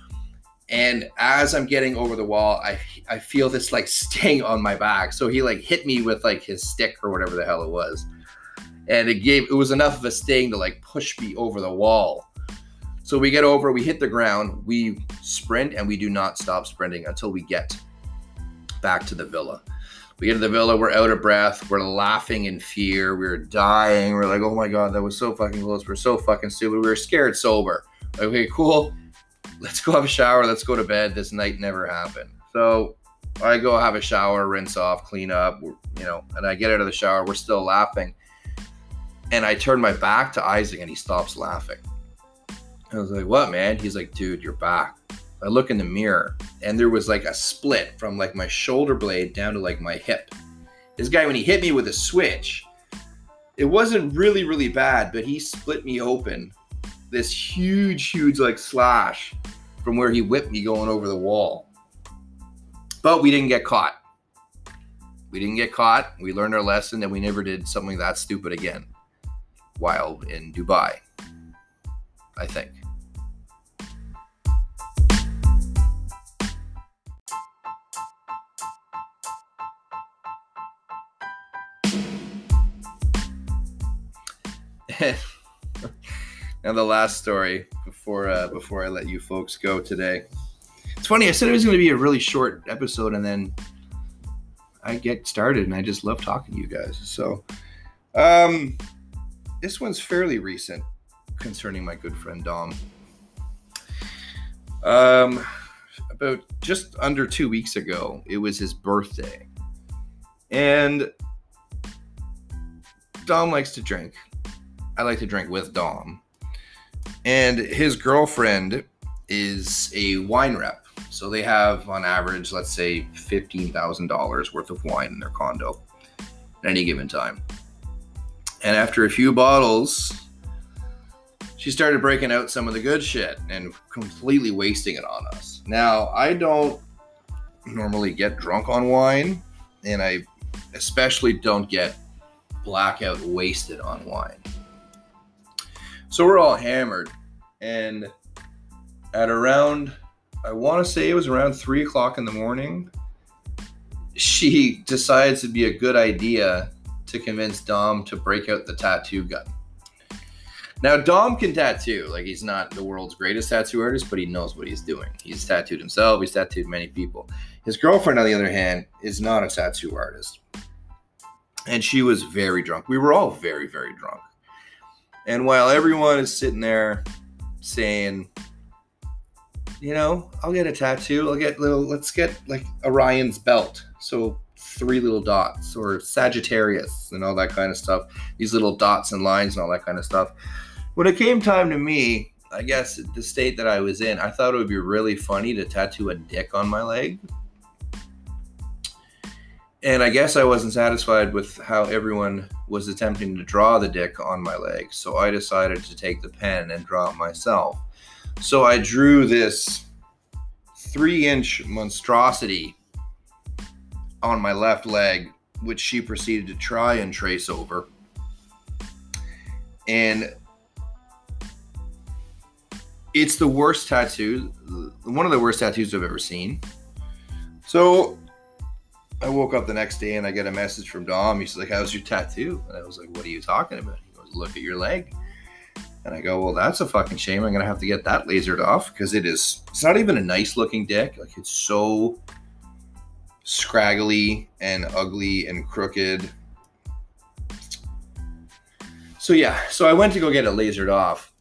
And as I'm getting over the wall, I I feel this like sting on my back. So he like hit me with like his stick or whatever the hell it was. And it gave it was enough of a sting to like push me over the wall. So we get over, we hit the ground, we sprint, and we do not stop sprinting until we get back to the villa. We get to the villa, we're out of breath, we're laughing in fear, we are dying. We're like, oh my god, that was so fucking close. We're so fucking stupid. We were scared sober. Okay, cool let's go have a shower, let's go to bed. This night never happened. So I go have a shower, rinse off, clean up, you know, and I get out of the shower. We're still laughing. And I turn my back to Isaac and he stops laughing. I was like, what, man? He's like, dude, you're back. I look in the mirror and there was like a split from like my shoulder blade down to like my hip. This guy, when he hit me with a switch, it wasn't really, really bad, but he split me open this huge, huge like slash from where he whipped me going over the wall. But we didn't get caught. We didn't get caught. We learned our lesson and we never did something that stupid again while in Dubai, I think. <laughs> And the last story before uh, before I let you folks go today. It's funny. I said it was going to be a really short episode, and then I get started, and I just love talking to you guys. So, um, this one's fairly recent concerning my good friend Dom. Um, about just under two weeks ago, it was his birthday, and Dom likes to drink. I like to drink with Dom and his girlfriend is a wine rep. So they have, on average, let's say $15,000 worth of wine in their condo at any given time. And after a few bottles, she started breaking out some of the good shit and completely wasting it on us. Now, I don't normally get drunk on wine, and I especially don't get blackout wasted on wine. So we're all hammered. And at around, I want to say it was around three o'clock in the morning, she decides it'd be a good idea to convince Dom to break out the tattoo gun. Now, Dom can tattoo. Like, he's not the world's greatest tattoo artist, but he knows what he's doing. He's tattooed himself, he's tattooed many people. His girlfriend, on the other hand, is not a tattoo artist. And she was very drunk. We were all very, very drunk. And while everyone is sitting there saying, you know, I'll get a tattoo. I'll get little, let's get like Orion's belt. So three little dots or Sagittarius and all that kind of stuff. These little dots and lines and all that kind of stuff. When it came time to me, I guess the state that I was in, I thought it would be really funny to tattoo a dick on my leg. And I guess I wasn't satisfied with how everyone was attempting to draw the dick on my leg. So I decided to take the pen and draw it myself. So I drew this three inch monstrosity on my left leg, which she proceeded to try and trace over. And it's the worst tattoo, one of the worst tattoos I've ever seen. So I woke up the next day and I get a message from Dom. He's like, How's your tattoo? And I was like, What are you talking about? He goes, Look at your leg. And I go, Well, that's a fucking shame. I'm going to have to get that lasered off because it is, it's not even a nice looking dick. Like, it's so scraggly and ugly and crooked. So yeah, so I went to go get it lasered off,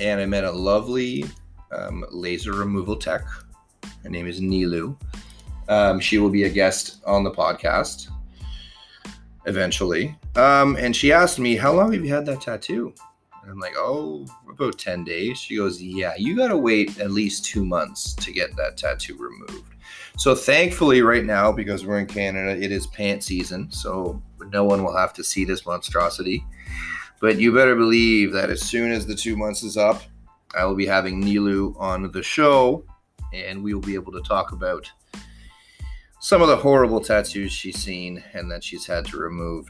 and I met a lovely um, laser removal tech. Her name is Nilu. Um, she will be a guest on the podcast eventually. Um, and she asked me, "How long have you had that tattoo?" And I'm like, "Oh, about ten days." She goes, "Yeah, you gotta wait at least two months to get that tattoo removed." So thankfully, right now, because we're in Canada, it is pant season, so no one will have to see this monstrosity. But you better believe that as soon as the two months is up, I will be having Nilu on the show, and we will be able to talk about some of the horrible tattoos she's seen and that she's had to remove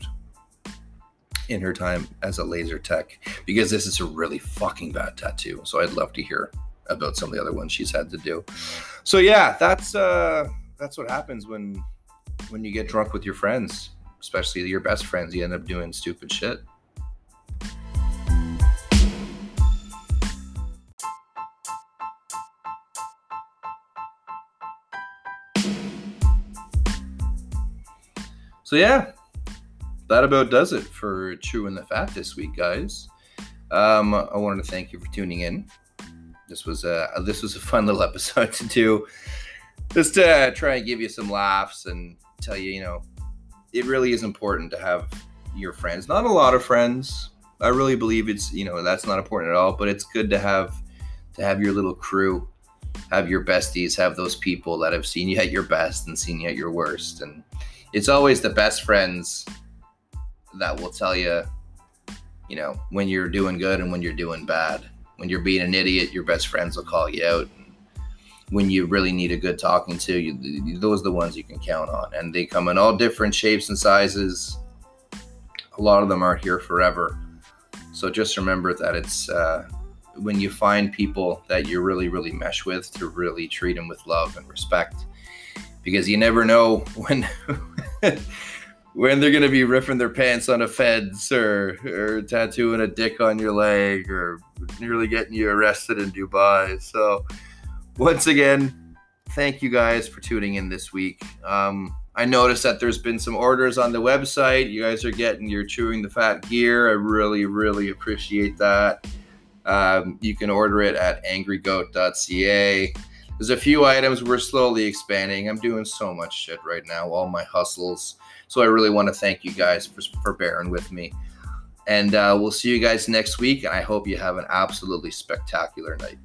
in her time as a laser tech because this is a really fucking bad tattoo. So I'd love to hear about some of the other ones she's had to do. So yeah, that's uh that's what happens when when you get drunk with your friends, especially your best friends, you end up doing stupid shit. So yeah, that about does it for chewing the fat this week, guys. Um, I wanted to thank you for tuning in this was a this was a fun little episode to do, just to try and give you some laughs and tell you, you know, it really is important to have your friends. Not a lot of friends. I really believe it's you know that's not important at all, but it's good to have to have your little crew, have your besties, have those people that have seen you at your best and seen you at your worst, and it's always the best friends that will tell you, you know, when you're doing good and when you're doing bad when you're being an idiot, your best friends will call you out. When you really need a good talking to, you, those are the ones you can count on. And they come in all different shapes and sizes. A lot of them are here forever. So just remember that it's uh, when you find people that you really, really mesh with to really treat them with love and respect. Because you never know when. <laughs> when they're gonna be ripping their pants on a fence or or tattooing a dick on your leg or nearly getting you arrested in Dubai. So once again, thank you guys for tuning in this week. Um, I noticed that there's been some orders on the website. You guys are getting your chewing the fat gear. I really, really appreciate that. Um, you can order it at angrygoat.ca. There's a few items we're slowly expanding. I'm doing so much shit right now, all my hustles. So I really want to thank you guys for, for bearing with me. And uh, we'll see you guys next week. And I hope you have an absolutely spectacular night.